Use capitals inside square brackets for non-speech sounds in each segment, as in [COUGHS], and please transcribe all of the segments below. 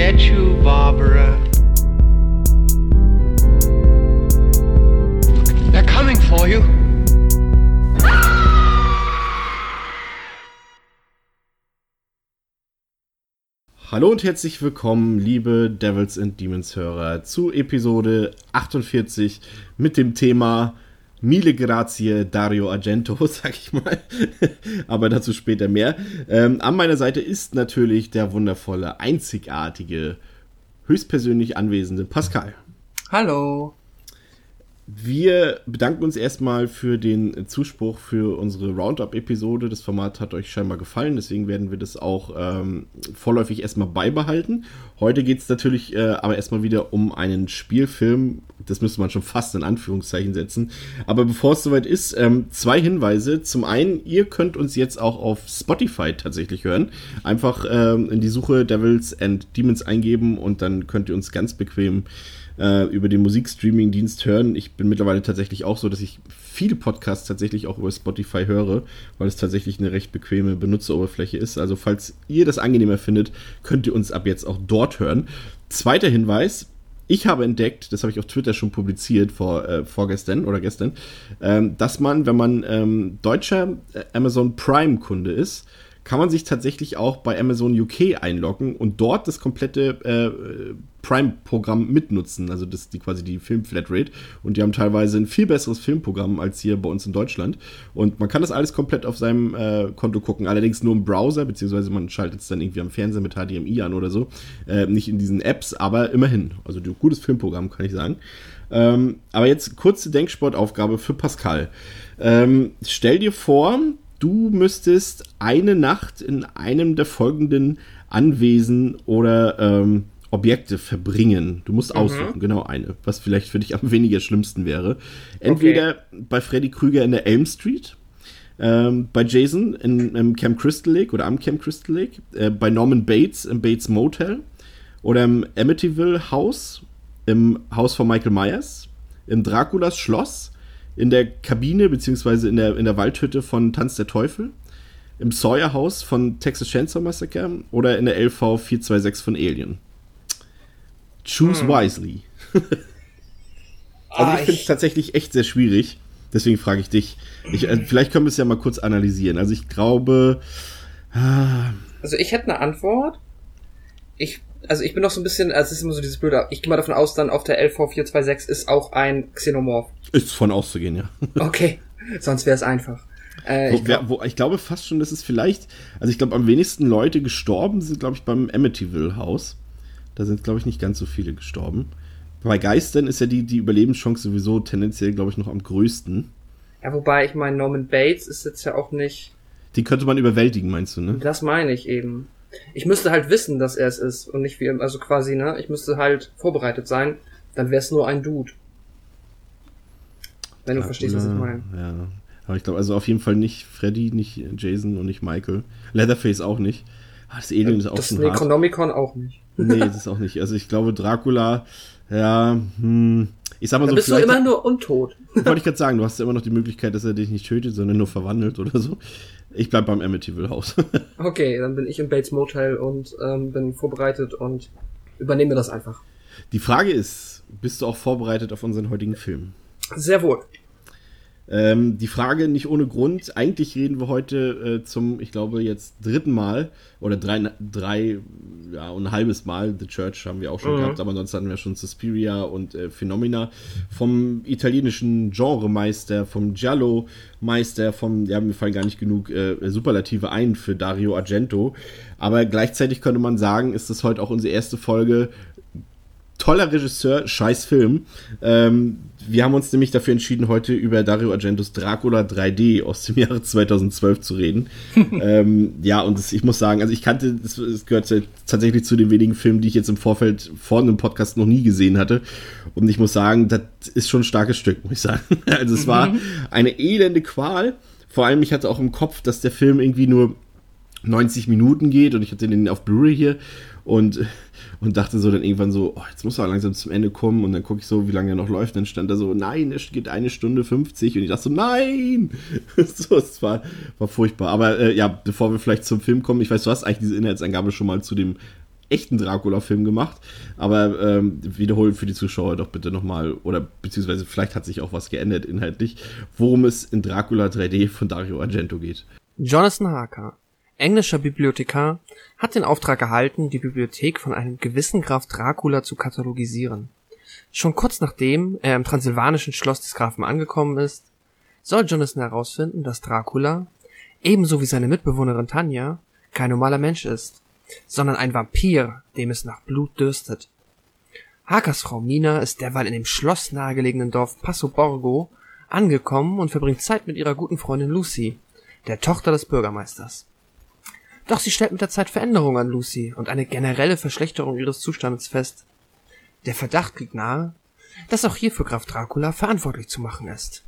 get you, Barbara. They're coming for you. Hallo und herzlich willkommen, liebe Devils and Demons Hörer, zu Episode 48 mit dem Thema Mille Grazie Dario Argento, [LAUGHS] sag ich mal. Aber dazu später mehr. Ähm, an meiner Seite ist natürlich der wundervolle, einzigartige, höchstpersönlich anwesende Pascal. Hallo. Wir bedanken uns erstmal für den Zuspruch für unsere Roundup-Episode. Das Format hat euch scheinbar gefallen, deswegen werden wir das auch ähm, vorläufig erstmal beibehalten. Heute geht es natürlich äh, aber erstmal wieder um einen Spielfilm. Das müsste man schon fast in Anführungszeichen setzen. Aber bevor es soweit ist, ähm, zwei Hinweise. Zum einen, ihr könnt uns jetzt auch auf Spotify tatsächlich hören. Einfach ähm, in die Suche Devils and Demons eingeben und dann könnt ihr uns ganz bequem äh, über den Musikstreaming-Dienst hören. Ich bin mittlerweile tatsächlich auch so, dass ich viele Podcasts tatsächlich auch über Spotify höre, weil es tatsächlich eine recht bequeme Benutzeroberfläche ist. Also falls ihr das angenehmer findet, könnt ihr uns ab jetzt auch dort hören. Zweiter Hinweis, ich habe entdeckt, das habe ich auf Twitter schon publiziert vor, äh, vorgestern oder gestern, ähm, dass man, wenn man ähm, deutscher äh, Amazon Prime-Kunde ist, kann man sich tatsächlich auch bei Amazon UK einloggen und dort das komplette äh, Prime-Programm mitnutzen, also das die quasi die Film-Flatrate. Und die haben teilweise ein viel besseres Filmprogramm als hier bei uns in Deutschland. Und man kann das alles komplett auf seinem äh, Konto gucken, allerdings nur im Browser, beziehungsweise man schaltet es dann irgendwie am Fernseher mit HDMI an oder so. Äh, nicht in diesen Apps, aber immerhin. Also gutes Filmprogramm, kann ich sagen. Ähm, aber jetzt kurze Denksportaufgabe für Pascal. Ähm, stell dir vor, du müsstest eine Nacht in einem der folgenden Anwesen oder ähm, Objekte verbringen. Du musst mhm. aussuchen, genau eine, was vielleicht für dich am weniger schlimmsten wäre. Entweder okay. bei Freddy Krüger in der Elm Street, ähm, bei Jason in, im Camp Crystal Lake oder am Camp Crystal Lake, äh, bei Norman Bates im Bates Motel oder im Amityville Haus, im Haus von Michael Myers, im Draculas Schloss, in der Kabine beziehungsweise in der, in der Waldhütte von Tanz der Teufel, im Sawyer Haus von Texas Chainsaw Massacre oder in der LV 426 von Alien. Choose hm. wisely. [LAUGHS] also ah, ich finde es tatsächlich echt sehr schwierig. Deswegen frage ich dich. Ich, äh, vielleicht können wir es ja mal kurz analysieren. Also ich glaube. Ah, also ich hätte eine Antwort. Ich, also ich bin noch so ein bisschen, also es ist immer so dieses Blöde. Ich gehe mal davon aus, dann auf der LV426 ist auch ein Xenomorph. Ist von auszugehen, ja. [LAUGHS] okay, sonst wäre es einfach. Äh, wo, ich, glaub, wo, ich glaube fast schon, dass es vielleicht, also ich glaube am wenigsten Leute gestorben sind, glaube ich, beim Amityville Haus. Da sind, glaube ich, nicht ganz so viele gestorben. Bei Geistern ist ja die, die Überlebenschance sowieso tendenziell, glaube ich, noch am größten. Ja, wobei, ich meine, Norman Bates ist jetzt ja auch nicht. Die könnte man überwältigen, meinst du, ne? Das meine ich eben. Ich müsste halt wissen, dass er es ist und nicht wie, also quasi, ne? Ich müsste halt vorbereitet sein, dann wäre es nur ein Dude. Wenn du verstehst, was ich meine. Ja. Aber ich glaube, also auf jeden Fall nicht Freddy, nicht Jason und nicht Michael. Leatherface auch nicht. Ah, das Alien ist auch das schon Necronomicon auch nicht. Nee, das ist auch nicht. Also ich glaube, Dracula, ja, hm, ich sag mal da so. bist du immer nur untot. Wollte ich gerade sagen, du hast ja immer noch die Möglichkeit, dass er dich nicht tötet, sondern nur verwandelt oder so. Ich bleib beim Amityville Haus. [LAUGHS] okay, dann bin ich im Bates Motel und ähm, bin vorbereitet und übernehme das einfach. Die Frage ist, bist du auch vorbereitet auf unseren heutigen Film? Sehr wohl. Ähm, die Frage nicht ohne Grund. Eigentlich reden wir heute äh, zum, ich glaube, jetzt dritten Mal oder drei, drei ja, und ein halbes Mal. The Church haben wir auch schon mhm. gehabt, aber sonst hatten wir schon Suspiria und äh, Phenomena vom italienischen Genremeister, vom Giallo-Meister, vom, ja, mir fallen gar nicht genug äh, Superlative ein für Dario Argento. Aber gleichzeitig könnte man sagen, ist das heute auch unsere erste Folge toller Regisseur, scheiß Film. Ähm, wir haben uns nämlich dafür entschieden, heute über Dario Argentos Dracula 3D aus dem Jahre 2012 zu reden. [LAUGHS] ähm, ja, und das, ich muss sagen, also ich kannte, es gehört tatsächlich zu den wenigen Filmen, die ich jetzt im Vorfeld vor einem Podcast noch nie gesehen hatte. Und ich muss sagen, das ist schon ein starkes Stück, muss ich sagen. [LAUGHS] Also es war mhm. eine elende Qual. Vor allem, ich hatte auch im Kopf, dass der Film irgendwie nur 90 Minuten geht und ich hatte den auf Blu-ray hier und, und dachte so dann irgendwann so, oh, jetzt muss er langsam zum Ende kommen und dann gucke ich so, wie lange er noch läuft. Dann stand da so, nein, es geht eine Stunde 50 und ich dachte so, nein! [LAUGHS] so, es war, war furchtbar. Aber äh, ja, bevor wir vielleicht zum Film kommen, ich weiß, du hast eigentlich diese Inhaltsangabe schon mal zu dem echten Dracula-Film gemacht. Aber ähm, wiederholen für die Zuschauer doch bitte nochmal, oder beziehungsweise vielleicht hat sich auch was geändert inhaltlich, worum es in Dracula 3D von Dario Argento geht. Jonathan Harker, englischer Bibliothekar, hat den Auftrag erhalten, die Bibliothek von einem gewissen Graf Dracula zu katalogisieren. Schon kurz nachdem er im transsilvanischen Schloss des Grafen angekommen ist, soll Jonathan herausfinden, dass Dracula, ebenso wie seine Mitbewohnerin Tanja, kein normaler Mensch ist, sondern ein Vampir, dem es nach Blut dürstet. Hakers Frau Mina ist derweil in dem Schloss nahegelegenen Dorf Passo Borgo angekommen und verbringt Zeit mit ihrer guten Freundin Lucy, der Tochter des Bürgermeisters. Doch sie stellt mit der Zeit Veränderungen an Lucy und eine generelle Verschlechterung ihres Zustandes fest. Der Verdacht liegt nahe, dass auch hierfür Graf Dracula verantwortlich zu machen ist.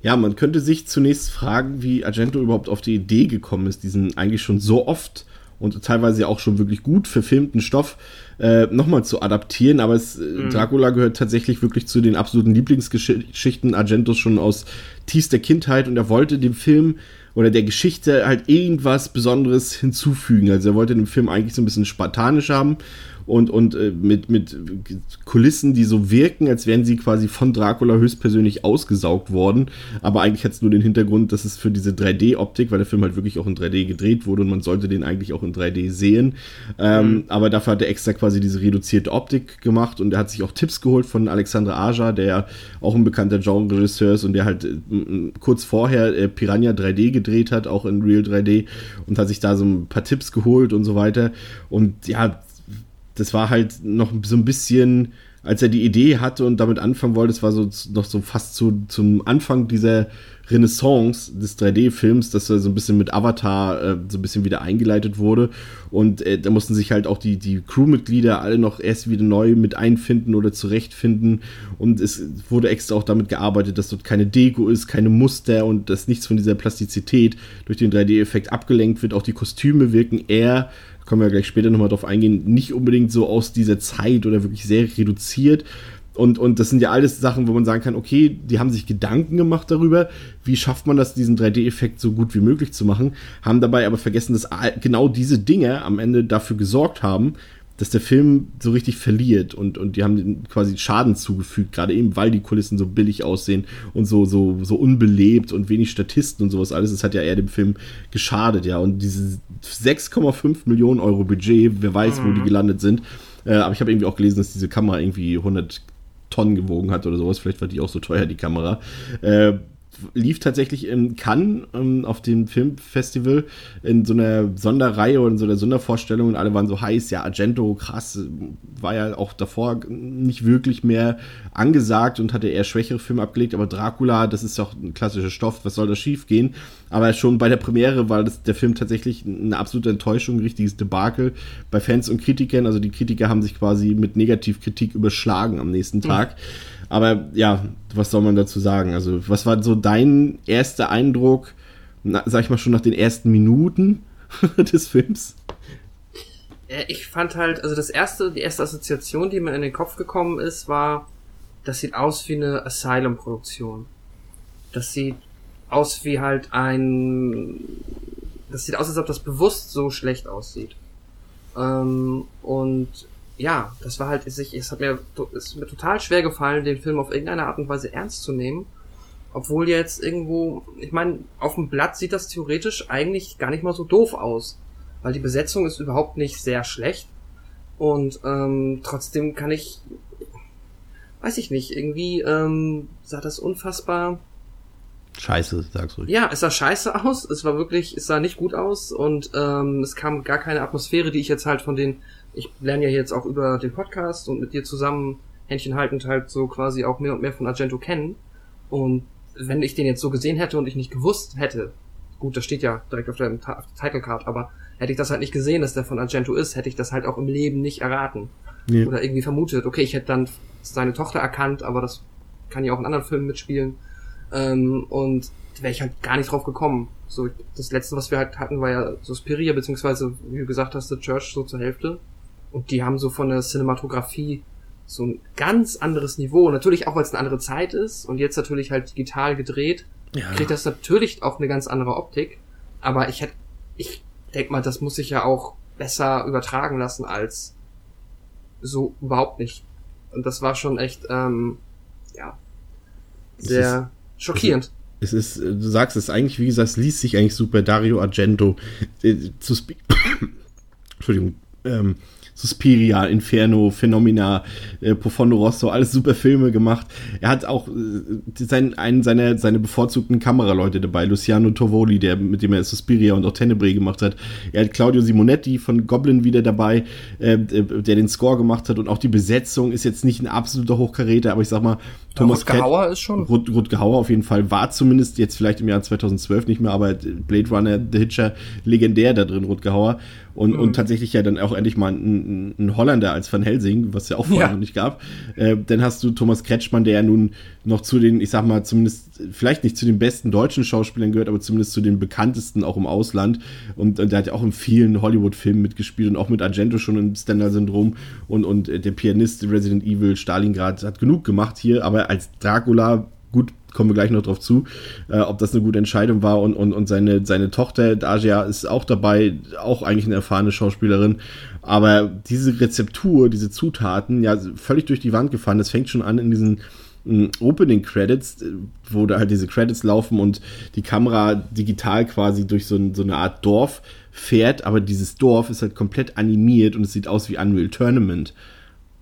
Ja, man könnte sich zunächst fragen, wie Argento überhaupt auf die Idee gekommen ist, diesen eigentlich schon so oft und teilweise auch schon wirklich gut verfilmten Stoff äh, nochmal zu adaptieren. Aber es, äh, mhm. Dracula gehört tatsächlich wirklich zu den absoluten Lieblingsgeschichten Argentos schon aus tiefster Kindheit und er wollte dem Film oder der Geschichte halt irgendwas Besonderes hinzufügen. Also er wollte den Film eigentlich so ein bisschen spartanisch haben und, und äh, mit, mit Kulissen, die so wirken, als wären sie quasi von Dracula höchstpersönlich ausgesaugt worden. Aber eigentlich hat es nur den Hintergrund, dass es für diese 3D-Optik, weil der Film halt wirklich auch in 3D gedreht wurde und man sollte den eigentlich auch in 3D sehen. Ähm, mhm. Aber dafür hat er extra quasi diese reduzierte Optik gemacht und er hat sich auch Tipps geholt von Alexandre Aja, der auch ein bekannter Genre-Regisseur ist und der halt äh, kurz vorher äh, Piranha 3D gedreht hat, auch in Real 3D und hat sich da so ein paar Tipps geholt und so weiter. Und ja, das war halt noch so ein bisschen, als er die Idee hatte und damit anfangen wollte, das war so noch so fast zu, zum Anfang dieser Renaissance des 3D-Films, dass er so ein bisschen mit Avatar äh, so ein bisschen wieder eingeleitet wurde. Und äh, da mussten sich halt auch die, die Crewmitglieder alle noch erst wieder neu mit einfinden oder zurechtfinden. Und es wurde extra auch damit gearbeitet, dass dort keine Deko ist, keine Muster und dass nichts von dieser Plastizität durch den 3D-Effekt abgelenkt wird. Auch die Kostüme wirken eher können wir gleich später nochmal drauf eingehen, nicht unbedingt so aus dieser Zeit oder wirklich sehr reduziert. Und, und das sind ja alles Sachen, wo man sagen kann, okay, die haben sich Gedanken gemacht darüber, wie schafft man das, diesen 3D-Effekt so gut wie möglich zu machen, haben dabei aber vergessen, dass genau diese Dinge am Ende dafür gesorgt haben, dass der Film so richtig verliert und, und die haben quasi Schaden zugefügt, gerade eben, weil die Kulissen so billig aussehen und so, so, so unbelebt und wenig Statisten und sowas alles. Das hat ja eher dem Film geschadet, ja. Und diese 6,5 Millionen Euro Budget, wer weiß, mhm. wo die mhm. gelandet sind. Äh, aber ich habe irgendwie auch gelesen, dass diese Kamera irgendwie 100 Tonnen gewogen hat oder sowas. Vielleicht war die auch so teuer, die Kamera. Äh, lief tatsächlich in Cannes ähm, auf dem Filmfestival in so einer Sonderreihe und so einer Sondervorstellung und alle waren so heiß, ja, Argento, krass, war ja auch davor nicht wirklich mehr angesagt und hatte eher schwächere Filme abgelegt, aber Dracula, das ist doch ein klassischer Stoff, was soll da schief gehen? Aber schon bei der Premiere war das, der Film tatsächlich eine absolute Enttäuschung, ein richtiges Debakel bei Fans und Kritikern, also die Kritiker haben sich quasi mit Negativkritik überschlagen am nächsten Tag. Mhm aber ja, was soll man dazu sagen? Also, was war so dein erster Eindruck, na, sag ich mal schon nach den ersten Minuten [LAUGHS] des Films? Ich fand halt, also das erste, die erste Assoziation, die mir in den Kopf gekommen ist, war, das sieht aus wie eine Asylum-Produktion. Das sieht aus wie halt ein, das sieht aus, als ob das bewusst so schlecht aussieht. Ähm, und ja, das war halt, es hat mir, es ist mir total schwer gefallen, den Film auf irgendeine Art und Weise ernst zu nehmen. Obwohl jetzt irgendwo, ich meine, auf dem Blatt sieht das theoretisch eigentlich gar nicht mal so doof aus. Weil die Besetzung ist überhaupt nicht sehr schlecht. Und ähm, trotzdem kann ich, weiß ich nicht, irgendwie ähm, sah das unfassbar. Scheiße, sag's ruhig. Ja, es sah scheiße aus. Es war wirklich, es sah nicht gut aus und ähm, es kam gar keine Atmosphäre, die ich jetzt halt von den ich lerne ja jetzt auch über den Podcast und mit dir zusammen Händchen haltend halt so quasi auch mehr und mehr von Argento kennen. Und wenn ich den jetzt so gesehen hätte und ich nicht gewusst hätte, gut, das steht ja direkt auf der, auf der Title Card, aber hätte ich das halt nicht gesehen, dass der von Argento ist, hätte ich das halt auch im Leben nicht erraten. Ja. Oder irgendwie vermutet, okay, ich hätte dann seine Tochter erkannt, aber das kann ja auch in anderen Filmen mitspielen. Ähm, und wäre ich halt gar nicht drauf gekommen. So, das letzte, was wir halt hatten, war ja Suspiria, beziehungsweise, wie du gesagt hast, The Church so zur Hälfte. Und die haben so von der Cinematografie so ein ganz anderes Niveau. Natürlich auch, weil es eine andere Zeit ist und jetzt natürlich halt digital gedreht, ja. kriegt das natürlich auch eine ganz andere Optik. Aber ich hätte, ich denk mal, das muss sich ja auch besser übertragen lassen als so überhaupt nicht. Und das war schon echt, ähm, ja, sehr schockierend. Es ist, äh, du sagst es eigentlich, wie gesagt, es liest sich eigentlich super. Dario Argento äh, zu [COUGHS] Entschuldigung, ähm, Suspiria, Inferno, Phenomena, äh, Profondo Rosso, alles super Filme gemacht. Er hat auch äh, sein, einen seiner, seine bevorzugten Kameraleute dabei, Luciano Tovoli, der, mit dem er Suspiria und auch Tenebrae gemacht hat. Er hat Claudio Simonetti von Goblin wieder dabei, äh, der den Score gemacht hat und auch die Besetzung ist jetzt nicht ein absoluter Hochkaräter, aber ich sag mal, Thomas Rutger Hauer ist schon. Rut, Rutger Hauer auf jeden Fall war zumindest jetzt vielleicht im Jahr 2012 nicht mehr, aber Blade Runner, The Hitcher, legendär da drin, Rutger Hauer. Und, mhm. und tatsächlich ja dann auch endlich mal ein, ein Holländer als Van Helsing, was ja auch vorher ja. noch nicht gab. Äh, dann hast du Thomas Kretschmann, der ja nun noch zu den, ich sag mal, zumindest vielleicht nicht zu den besten deutschen Schauspielern gehört, aber zumindest zu den bekanntesten auch im Ausland. Und, und der hat ja auch in vielen Hollywood-Filmen mitgespielt und auch mit Argento schon im Stendhal-Syndrom. Und, und der Pianist Resident Evil Stalingrad hat genug gemacht hier, aber als Dracula gut kommen wir gleich noch drauf zu, äh, ob das eine gute Entscheidung war. Und, und, und seine, seine Tochter, Daja, ist auch dabei, auch eigentlich eine erfahrene Schauspielerin. Aber diese Rezeptur, diese Zutaten, ja, völlig durch die Wand gefahren. Das fängt schon an in diesen mm, Opening Credits, wo da halt diese Credits laufen und die Kamera digital quasi durch so, ein, so eine Art Dorf fährt, aber dieses Dorf ist halt komplett animiert und es sieht aus wie Unreal Tournament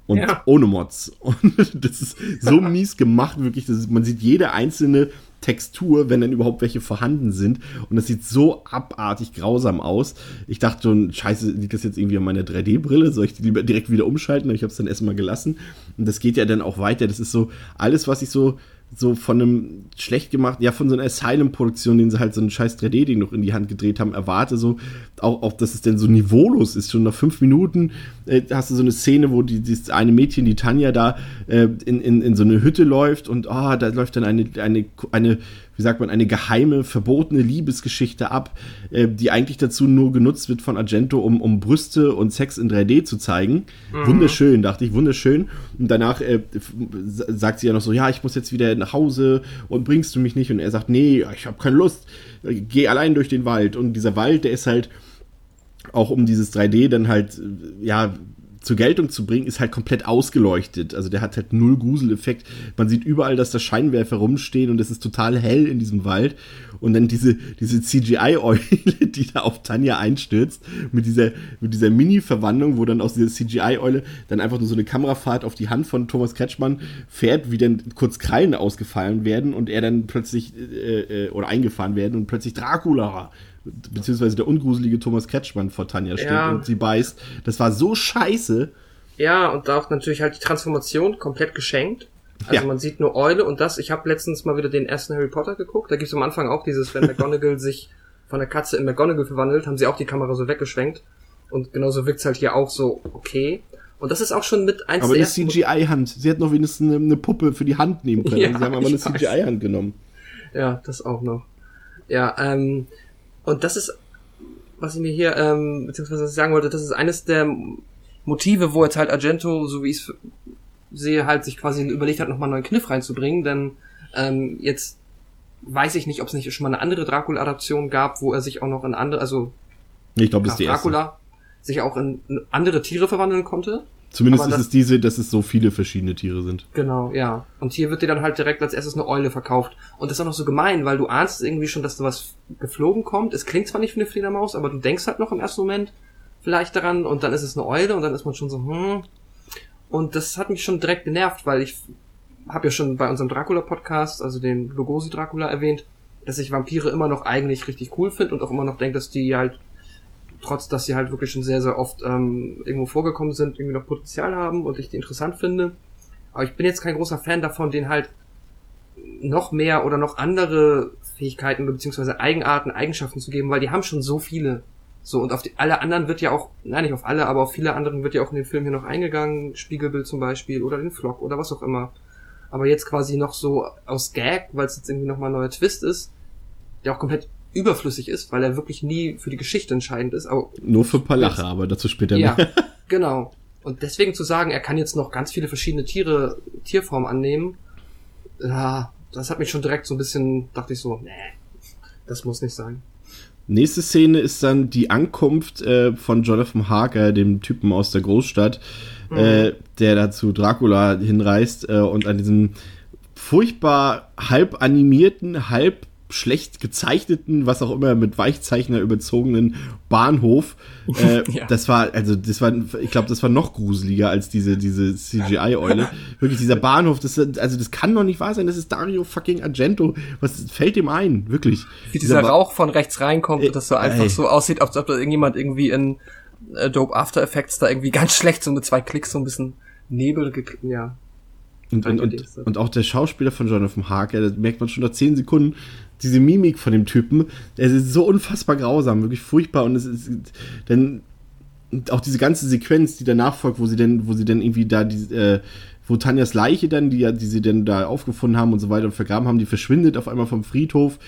und ja. ohne Mods. [LAUGHS] Und das ist so mies gemacht, wirklich. Ist, man sieht jede einzelne Textur, wenn dann überhaupt welche vorhanden sind. Und das sieht so abartig grausam aus. Ich dachte schon, scheiße, liegt das jetzt irgendwie an meiner 3D-Brille? Soll ich die lieber direkt wieder umschalten? Aber ich habe es dann erstmal gelassen. Und das geht ja dann auch weiter. Das ist so alles, was ich so so von einem schlecht gemachten, ja, von so einer Asylum-Produktion, den sie halt so ein scheiß 3D-Ding noch in die Hand gedreht haben, erwarte so, auch, auch dass es denn so niveaulos ist. Schon nach fünf Minuten äh, hast du so eine Szene, wo die, dieses eine Mädchen, die Tanja, da äh, in, in, in so eine Hütte läuft und oh, da läuft dann eine, eine, eine wie sagt man, eine geheime, verbotene Liebesgeschichte ab, äh, die eigentlich dazu nur genutzt wird von Argento, um, um Brüste und Sex in 3D zu zeigen. Mhm. Wunderschön, dachte ich, wunderschön. Und danach äh, sagt sie ja noch so, ja, ich muss jetzt wieder nach Hause und bringst du mich nicht? Und er sagt, nee, ich habe keine Lust, geh allein durch den Wald. Und dieser Wald, der ist halt auch um dieses 3D dann halt, ja, zur Geltung zu bringen, ist halt komplett ausgeleuchtet. Also der hat halt null Gruseleffekt. Man sieht überall, dass da Scheinwerfer rumstehen und es ist total hell in diesem Wald. Und dann diese, diese CGI-Eule, [LAUGHS] die da auf Tanja einstürzt, mit dieser, mit dieser Mini-Verwandlung, wo dann aus dieser CGI-Eule dann einfach nur so eine Kamerafahrt auf die Hand von Thomas Kretschmann fährt, wie dann kurz Krallen ausgefallen werden und er dann plötzlich, äh, äh, oder eingefahren werden und plötzlich Dracula beziehungsweise der ungruselige Thomas Kretschmann vor Tanja steht ja. und sie beißt. Das war so scheiße. Ja, und auch natürlich halt die Transformation komplett geschenkt. Also ja. man sieht nur Eule und das, ich habe letztens mal wieder den ersten Harry Potter geguckt, da gibt's am Anfang auch dieses, wenn McGonagall [LAUGHS] sich von der Katze in McGonagall verwandelt, haben sie auch die Kamera so weggeschwenkt. Und genauso wirkt's halt hier auch so, okay. Und das ist auch schon mit eins Aber die CGI-Hand, sie hat noch wenigstens eine, eine, Puppe für die Hand nehmen können. [LAUGHS] Ja, sie haben aber eine CGI-Hand genommen. Ja, das auch noch. Ja, ähm, und das ist, was ich mir hier, ähm, beziehungsweise was ich sagen wollte, das ist eines der Motive, wo jetzt halt Argento, so wie ich es sehe, halt sich quasi überlegt hat, nochmal einen neuen Kniff reinzubringen, denn ähm, jetzt weiß ich nicht, ob es nicht schon mal eine andere Dracula-Adaption gab, wo er sich auch noch in andere, also ich glaube, ist die Dracula erste. sich auch in andere Tiere verwandeln konnte. Zumindest ist es diese, dass es so viele verschiedene Tiere sind. Genau, ja. Und hier wird dir dann halt direkt als erstes eine Eule verkauft. Und das ist auch noch so gemein, weil du ahnst irgendwie schon, dass da was geflogen kommt. Es klingt zwar nicht wie eine Fledermaus, aber du denkst halt noch im ersten Moment vielleicht daran und dann ist es eine Eule und dann ist man schon so, hm. Und das hat mich schon direkt genervt, weil ich habe ja schon bei unserem Dracula-Podcast, also den Lugosi Dracula erwähnt, dass ich Vampire immer noch eigentlich richtig cool finde und auch immer noch denke, dass die halt trotz dass sie halt wirklich schon sehr, sehr oft ähm, irgendwo vorgekommen sind, irgendwie noch Potenzial haben und ich die interessant finde. Aber ich bin jetzt kein großer Fan davon, den halt noch mehr oder noch andere Fähigkeiten beziehungsweise Eigenarten, Eigenschaften zu geben, weil die haben schon so viele. So, und auf die, alle anderen wird ja auch, nein, nicht auf alle, aber auf viele anderen wird ja auch in den Film hier noch eingegangen, Spiegelbild zum Beispiel oder den Flock oder was auch immer. Aber jetzt quasi noch so aus Gag, weil es jetzt irgendwie nochmal ein neuer Twist ist, der auch komplett überflüssig ist, weil er wirklich nie für die Geschichte entscheidend ist. Aber Nur für ein paar Lacher, aber dazu später ja, mehr. [LAUGHS] genau. Und deswegen zu sagen, er kann jetzt noch ganz viele verschiedene Tiere, Tierformen annehmen, ja, das hat mich schon direkt so ein bisschen, dachte ich so, nee, das muss nicht sein. Nächste Szene ist dann die Ankunft äh, von Jonathan Harker, dem Typen aus der Großstadt, mhm. äh, der da zu Dracula hinreist äh, und an diesem furchtbar halb animierten, halb schlecht gezeichneten, was auch immer, mit Weichzeichner überzogenen Bahnhof. [LAUGHS] Äh, ja. Das war, also das war, ich glaube, das war noch gruseliger als diese, diese CGI-Eule. [LAUGHS] Wirklich, dieser Bahnhof, das, also das kann doch nicht wahr sein, das ist Dario fucking Argento. Was fällt ihm ein? Wirklich. Wie dieser, dieser Rauch von rechts reinkommt äh, und das so einfach ey. so aussieht, als ob da irgendjemand irgendwie in Adobe After Effects da irgendwie [LAUGHS] ganz schlecht so mit zwei Klicks so ein bisschen Nebel, ja. Und, und, und, und, auch der Schauspieler von Jonathan Harker, da merkt man schon nach zehn Sekunden, diese Mimik von dem Typen, es ist so unfassbar grausam, wirklich furchtbar und es ist dann auch diese ganze Sequenz, die danach folgt, wo sie denn, wo sie denn irgendwie da die, äh, wo Tanjas Leiche dann, die, die sie dann da aufgefunden haben und so weiter und vergraben haben, die verschwindet auf einmal vom Friedhof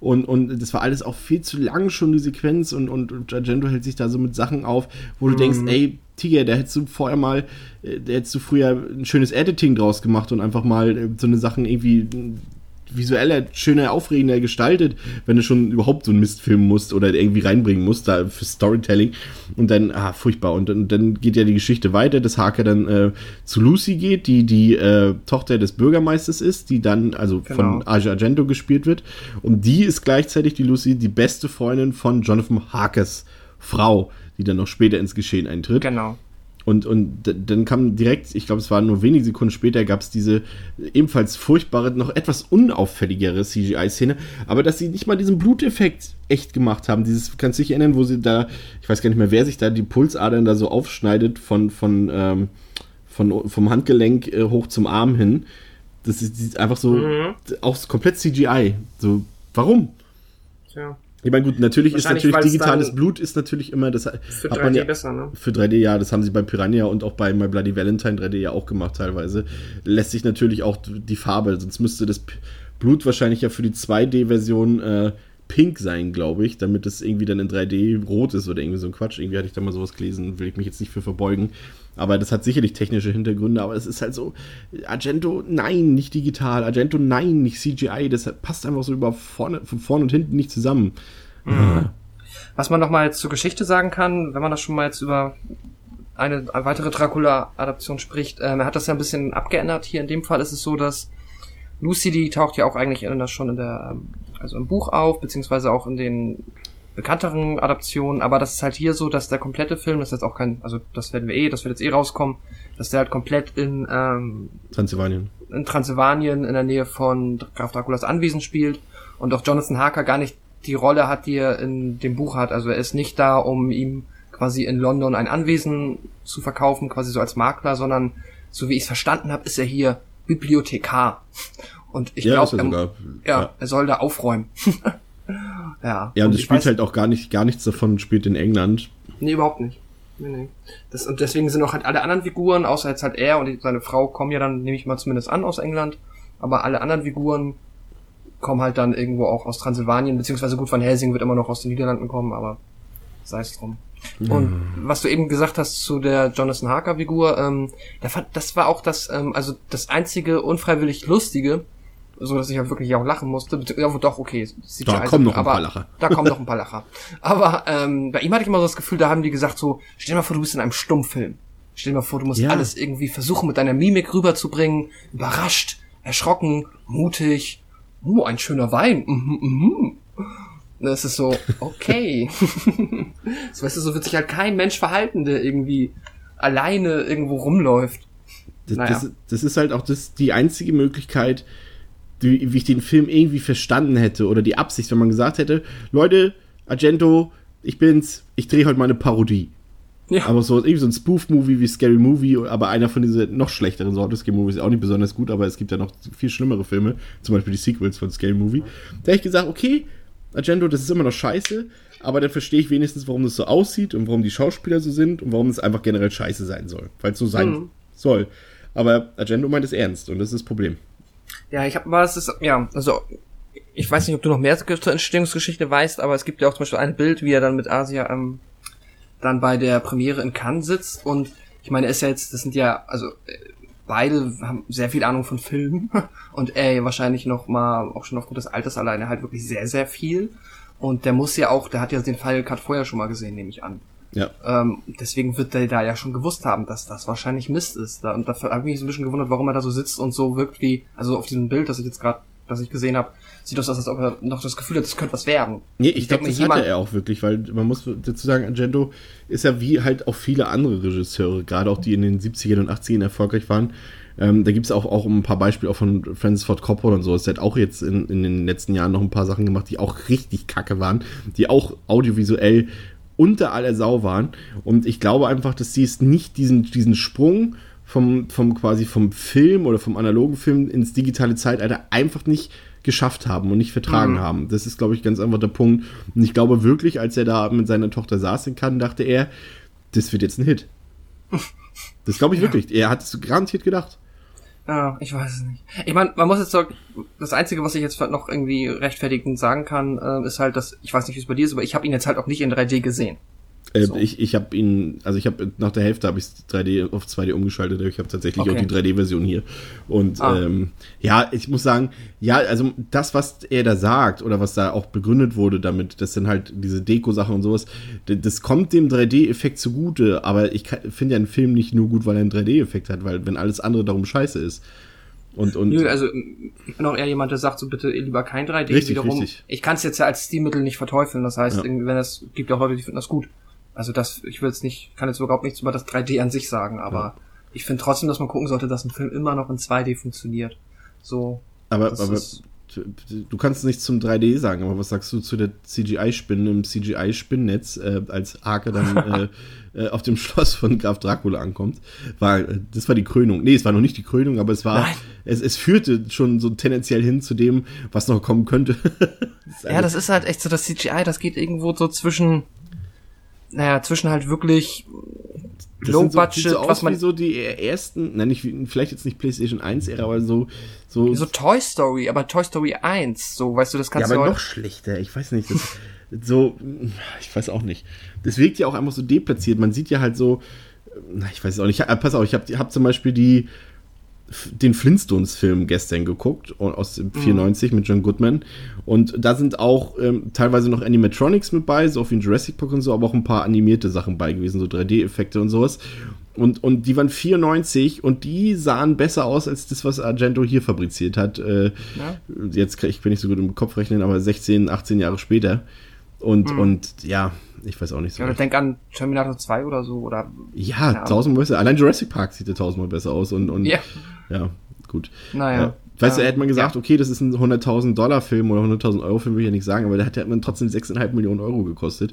und, und das war alles auch viel zu lang schon, die Sequenz und, und, und Argento hält sich da so mit Sachen auf, wo du mhm. denkst, ey, Tiger, da hättest du vorher mal, äh, da hättest du früher ein schönes Editing draus gemacht und einfach mal äh, so eine Sachen irgendwie visueller, schöner, aufregender gestaltet, wenn du schon überhaupt so einen Mist filmen musst oder irgendwie reinbringen musst, da für Storytelling. Und dann, ah, furchtbar. Und, und dann geht ja die Geschichte weiter, dass Harker dann äh, zu Lucy geht, die die äh, Tochter des Bürgermeisters ist, die dann, also genau. von Aja Argento gespielt wird. Und die ist gleichzeitig, die Lucy, die beste Freundin von Jonathan Harkers Frau, die dann noch später ins Geschehen eintritt. Genau. Und, und dann kam direkt, ich glaube, es war nur wenige Sekunden später, gab es diese ebenfalls furchtbare, noch etwas unauffälligere CGI-Szene, aber dass sie nicht mal diesen Bluteffekt echt gemacht haben. Dieses, kannst du dich erinnern, wo sie da, ich weiß gar nicht mehr, wer sich da die Pulsadern da so aufschneidet von, von, ähm, von vom Handgelenk äh, hoch zum Arm hin. Das ist einfach so, mhm. auch komplett CGI. So, warum? Tja. Ich meine, gut, natürlich ist natürlich digitales Blut ist natürlich immer das für 3D ja, besser, ne? Für 3D ja, das haben sie bei Piranha und auch bei My Bloody Valentine 3D ja auch gemacht teilweise. Lässt sich natürlich auch die Farbe, sonst müsste das Blut wahrscheinlich ja für die 2D-Version äh, pink sein, glaube ich, damit es irgendwie dann in 3D rot ist oder irgendwie so ein Quatsch. Irgendwie hatte ich da mal sowas gelesen, will ich mich jetzt nicht für verbeugen. Aber das hat sicherlich technische Hintergründe, aber es ist halt so, Argento, nein, nicht digital, Argento, nein, nicht CGI, das passt einfach so über vorne, von vorne und hinten nicht zusammen. Mhm. Was man noch mal jetzt zur Geschichte sagen kann, wenn man das schon mal jetzt über eine weitere Dracula-Adaption spricht, ähm, er hat das ja ein bisschen abgeändert. Hier in dem Fall ist es so, dass Lucy, die taucht ja auch eigentlich in das schon in der, ähm, also im Buch auf, beziehungsweise auch in den bekannteren Adaptionen, aber das ist halt hier so, dass der komplette Film, das ist jetzt auch kein, also das werden wir eh, das wird jetzt eh rauskommen, dass der halt komplett in ähm, Transsilvanien. In Transsilvanien in der Nähe von Graf Draculas Anwesen spielt und auch Jonathan Harker gar nicht die Rolle hat, die er in dem Buch hat. Also er ist nicht da, um ihm quasi in London ein Anwesen zu verkaufen, quasi so als Makler, sondern so wie ich es verstanden habe, ist er hier Bibliothekar. Und ich ja, glaube, er, ja, ja, er soll da aufräumen. [LAUGHS] ja. Ja, und, und es spielt weiß, halt auch gar nicht, gar nichts davon spielt in England. Nee, überhaupt nicht. Nee, nee. Das, und deswegen sind auch halt alle anderen Figuren, außer jetzt halt er und seine Frau, kommen ja dann, nehme ich mal zumindest an, aus England. Aber alle anderen Figuren kommen halt dann irgendwo auch aus Transsilvanien, beziehungsweise gut, Van Helsing wird immer noch aus den Niederlanden kommen, aber sei es drum. Mhm. Und was du eben gesagt hast zu der Jonathan Harker Figur, ähm, das war auch das, ähm, also das einzige unfreiwillig lustige, so dass ich halt wirklich auch lachen musste. Ja, doch, okay. Da kommen noch ein paar Lacher. Da kommen noch ein paar Lacher. [LAUGHS] Aber ähm, bei ihm hatte ich immer so das Gefühl, da haben die gesagt so, stell dir mal vor, du bist in einem Stummfilm. Stell dir mal vor, du musst ja. alles irgendwie versuchen, mit deiner Mimik rüberzubringen. Überrascht, erschrocken, mutig. Uh, ein schöner Wein. Mhm, mhm. Das ist so, okay. [LAUGHS] das weißt du, so wird sich halt kein Mensch verhalten, der irgendwie alleine irgendwo rumläuft. Das, naja. das, das ist halt auch das, die einzige Möglichkeit, die, wie ich den Film irgendwie verstanden hätte oder die Absicht, wenn man gesagt hätte, Leute, Argento, ich bin's, ich drehe heute mal eine Parodie. Ja. Aber so irgendwie so ein Spoof-Movie wie Scary Movie, aber einer von diesen noch schlechteren Sorten. Scary Movie ist auch nicht besonders gut, aber es gibt ja noch viel schlimmere Filme, zum Beispiel die Sequels von Scary Movie. Da hätte ich gesagt, okay, Argento, das ist immer noch scheiße, aber dann verstehe ich wenigstens, warum das so aussieht und warum die Schauspieler so sind und warum es einfach generell scheiße sein soll, weil es so sein mhm. soll. Aber Argento meint es ernst und das ist das Problem. Ja, ich habe was ist ja, also ich weiß nicht, ob du noch mehr zur Entstehungsgeschichte weißt, aber es gibt ja auch zum Beispiel ein Bild, wie er dann mit Asia ähm, dann bei der Premiere in Cannes sitzt und ich meine, er ist ja jetzt, das sind ja, also beide haben sehr viel Ahnung von Filmen [LAUGHS] und er wahrscheinlich noch mal auch schon aufgrund des Alters alleine halt wirklich sehr sehr viel Und der muss ja auch, der hat ja den Final Cut vorher schon mal gesehen, nehme ich an. Ja. Ähm, deswegen wird der da ja schon gewusst haben, dass das wahrscheinlich Mist ist. Da, und dafür habe ich mich so ein bisschen gewundert, warum er da so sitzt und so wirkt wie, also auf diesem Bild, das ich jetzt gerade, das ich gesehen habe, sieht das aus, als ob er noch das Gefühl hat, es könnte was werden. Nee, ich, glaube, denk das mir, hatte jemand- er auch wirklich, weil man muss dazu sagen, Argento ist ja wie halt auch viele andere Regisseure, gerade auch die in den 70ern und 80ern erfolgreich waren. Ähm, da gibt es auch, auch ein paar Beispiele auch von Francis Ford Coppola und so. Der hat auch jetzt in, in den letzten Jahren noch ein paar Sachen gemacht, die auch richtig kacke waren, die auch audiovisuell unter aller Sau waren. Und ich glaube einfach, dass sie es nicht diesen, diesen Sprung vom, vom quasi vom Film oder vom analogen Film ins digitale Zeitalter einfach nicht geschafft haben und nicht vertragen haben. Das ist, glaube ich, ganz einfach der Punkt. Und ich glaube wirklich, als er da mit seiner Tochter saß in Cannes, dachte er, das wird jetzt ein Hit. Das glaube ich wirklich. Er hat es garantiert gedacht. Ja, ich weiß es nicht. Ich meine, man muss jetzt so, das Einzige, was ich jetzt noch irgendwie rechtfertigend sagen kann, äh, ist halt, dass, ich weiß nicht, wie es bei dir ist, aber ich habe ihn jetzt halt auch nicht in 3D gesehen. Äh, So. Ich, ich habe ihn, also ich habe nach der Hälfte habe ich 3D auf 2D umgeschaltet. Ich habe tatsächlich Okay. auch die 3D-Version hier. Und Ah. ähm, ja, ich muss sagen, ja, also das, was er da sagt oder was da auch begründet wurde damit, das sind halt diese Deko-Sachen und sowas, das kommt dem 3D-Effekt zugute. Aber ich finde ja einen Film nicht nur gut, weil er einen 3D-Effekt hat, weil wenn alles andere darum scheiße ist. Und, und Nö, also ich bin auch eher jemand, der sagt so bitte lieber kein 3D Richtig, wiederum. richtig. Ich kann es jetzt ja als Stilmittel nicht verteufeln. Das heißt, Ja. irgendwie, wenn es gibt ja auch Leute, die finden das gut. Also das, ich will jetzt nicht, kann jetzt überhaupt nichts über das 3D an sich sagen, aber ich finde trotzdem, dass man gucken sollte, dass ein Film immer noch in 2D funktioniert. So. aber, aber ist- du kannst nichts zum 3D sagen, aber was sagst du zu der CGI-Spinne im CGI-Spinnnetz, äh, als Hake dann [LAUGHS] äh, äh, auf dem Schloss von Graf Dracula ankommt? War, das war die Krönung. Nee, es war noch nicht die Krönung, aber es war, es, es führte schon so tendenziell hin zu dem, was noch kommen könnte. [LAUGHS] Das Ja, das ist halt echt so, das CGI, das geht irgendwo so zwischen, naja, zwischen halt wirklich das Low sind so, Budget, so aus was man, wie so die ersten, nein, nicht, vielleicht jetzt nicht PlayStation 1-Ära, aber so, so, so Toy Story, aber Toy Story 1, so, weißt du, das Ja, kannst aber du heute- noch schlechter. Ich weiß nicht. Das, [LAUGHS] so, ich weiß auch nicht. Das wirkt ja auch einfach so deplatziert. Man sieht ja halt so, na, ich weiß es auch nicht. Äh, Pass auf, ich habe hab zum Beispiel die, den Flintstones-Film gestern geguckt, aus dem 94 mit John Goodman. Und da sind auch ähm, teilweise noch Animatronics mit bei, so wie in Jurassic Park und so, aber auch ein paar animierte Sachen bei gewesen, so 3D-Effekte und sowas. Und, und die waren 94 und die sahen besser aus als das, was Argento hier fabriziert hat. Äh, Ja. Jetzt kann ich bin nicht so gut im Kopf rechnen, aber 16, 18 Jahre später. Und, und ja, ich weiß auch nicht so. ja, oder denk an Terminator 2 oder so, oder, Ja, tausendmal besser. Allein Jurassic Park sieht ja tausendmal besser aus. Und, und Ja. ja, gut. naja. Ja. Weißt du, Ähm, hätte man gesagt, ja. okay, das ist ein 100.000 Dollar Film oder 100.000 Euro Film, will ich ja nicht sagen, aber der hat ja immer trotzdem 6,5 Millionen Euro gekostet.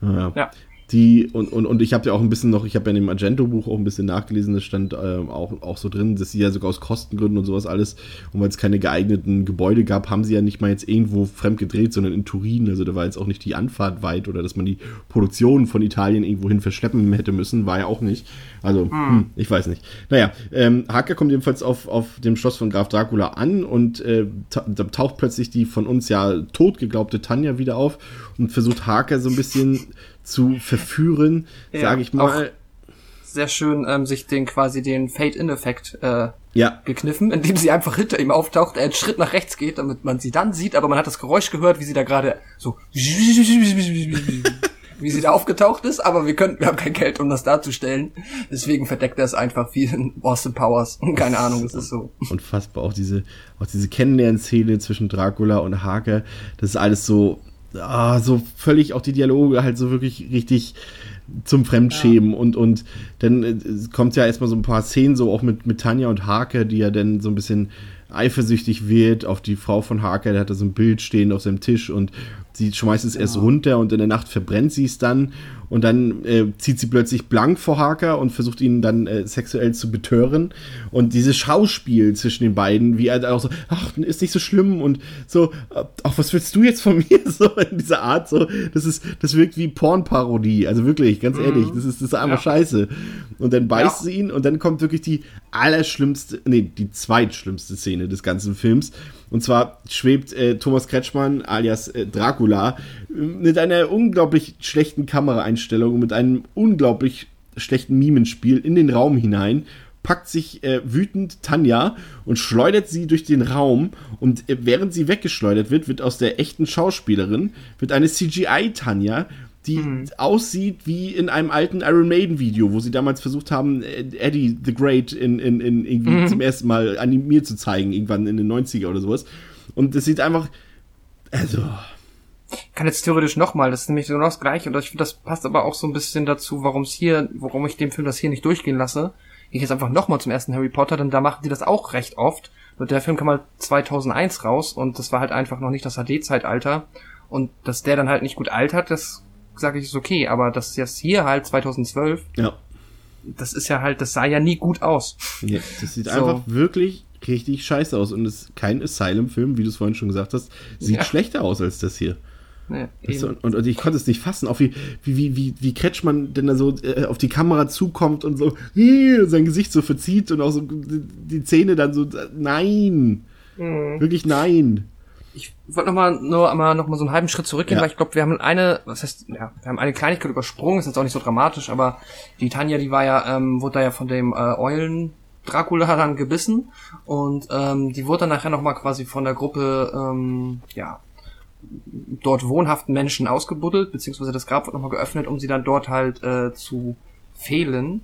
Ja. Ja. Die, und, und, und ich habe ja auch ein bisschen noch, ich habe ja in dem Argento-Buch auch ein bisschen nachgelesen, das stand ähm, auch, auch so drin, dass sie ja sogar aus Kostengründen und sowas alles, und weil es keine geeigneten Gebäude gab, haben sie ja nicht mal jetzt irgendwo fremd gedreht, sondern in Turin. Also da war jetzt auch nicht die Anfahrt weit oder dass man die Produktion von Italien irgendwohin verschleppen hätte müssen, war ja auch nicht. Also, hm, ich weiß nicht. Naja, ähm, Hacker kommt jedenfalls auf, auf dem Schloss von Graf Dracula an und äh, ta da taucht plötzlich die von uns ja tot geglaubte Tanja wieder auf und versucht Haker so ein bisschen zu verführen, Ja, sage ich mal. Sehr schön, ähm, sich den quasi den Fade-In-Effekt äh, Ja, gekniffen, indem sie einfach hinter ihm auftaucht, er einen Schritt nach rechts geht, damit man sie dann sieht, aber man hat das Geräusch gehört, wie sie da gerade so [LAUGHS] wie sie da aufgetaucht ist, aber wir können, wir haben kein Geld, um das darzustellen. Deswegen verdeckt er es einfach wie in Austin Powers. [LAUGHS] Keine Ahnung, es ist so. unfassbar. Auch diese, auch diese Kennenlernszene zwischen Dracula und Haker, das ist alles so, ah, so völlig, auch die Dialoge halt so wirklich richtig zum Fremdschämen und, und dann äh, kommt ja erstmal so ein paar Szenen so auch mit, mit Tanja und Haker, die ja dann so ein bisschen eifersüchtig wird auf die Frau von Haker, der hat da so ein Bild stehen auf seinem Tisch und sie schmeißt es erst runter und in der Nacht verbrennt sie es dann und dann äh, zieht sie plötzlich blank vor Haker und versucht ihn dann äh, sexuell zu betören und dieses Schauspiel zwischen den beiden, wie er auch so, ach, ist nicht so schlimm und so, äh, ach, was willst du jetzt von [LAUGHS] mir? So in dieser Art, so, das ist, das wirkt wie Pornparodie, also wirklich, ganz ehrlich, das ist, das ist einfach scheiße. Und dann beißt Ja. sie ihn und dann kommt wirklich die allerschlimmste, nee, die zweitschlimmste Szene des ganzen Films. Und zwar schwebt äh, Thomas Kretschmann alias äh, Dracula äh, mit einer unglaublich schlechten Kameraeinstellung und mit einem unglaublich schlechten Mimenspiel in den Raum hinein, packt sich äh, wütend Tanja und schleudert sie durch den Raum. Und äh, während sie weggeschleudert wird, wird aus der echten Schauspielerin wird eine CGI-Tanja, die aussieht wie in einem alten Iron Maiden Video, wo sie damals versucht haben, äh, Eddie the Great in, in, in irgendwie zum ersten Mal animiert zu zeigen, irgendwann in den 90er oder sowas. Und das sieht einfach, also, kann jetzt theoretisch nochmal, das ist nämlich genau das gleiche und ich finde, das passt aber auch so ein bisschen dazu, warum es hier, warum ich dem Film das hier nicht durchgehen lasse. Ich jetzt einfach nochmal zum ersten Harry Potter, denn da machen die das auch recht oft. Und der Film kam halt 2001 raus und das war halt einfach noch nicht das HD-Zeitalter. Und dass der dann halt nicht gut altert, das sage ich ist okay, aber das jetzt hier halt 2012, ja. das ist ja halt, das sah ja nie gut aus. Ja, das sieht So. einfach wirklich richtig scheiße aus. Und es ist kein Asylum-Film, wie du es vorhin schon gesagt hast. Sieht Ja. schlechter aus als das hier. Nee, Weißt du, und, und ich konnte es nicht fassen, auch wie, wie, wie, wie, wie Kretschmann denn da so äh, auf die Kamera zukommt und so äh, sein Gesicht so verzieht und auch so die, die Zähne dann so, äh, nein. Mhm. Wirklich nein. Ich wollte noch mal nur einmal noch mal so einen halben Schritt zurückgehen, Ja. weil ich glaube, wir haben eine, was heißt, ja, wir haben eine Kleinigkeit übersprungen, ist jetzt auch nicht so dramatisch, aber die Tanja, die war ja, ähm, wurde da ja von dem äh, Eulen Dracula [LAUGHS] dann gebissen und ähm, die wurde dann nachher noch mal quasi von der Gruppe, ähm, ja, dort wohnhaften Menschen ausgebuddelt, beziehungsweise das Grab wird nochmal geöffnet, um sie dann dort halt äh, zu fehlen.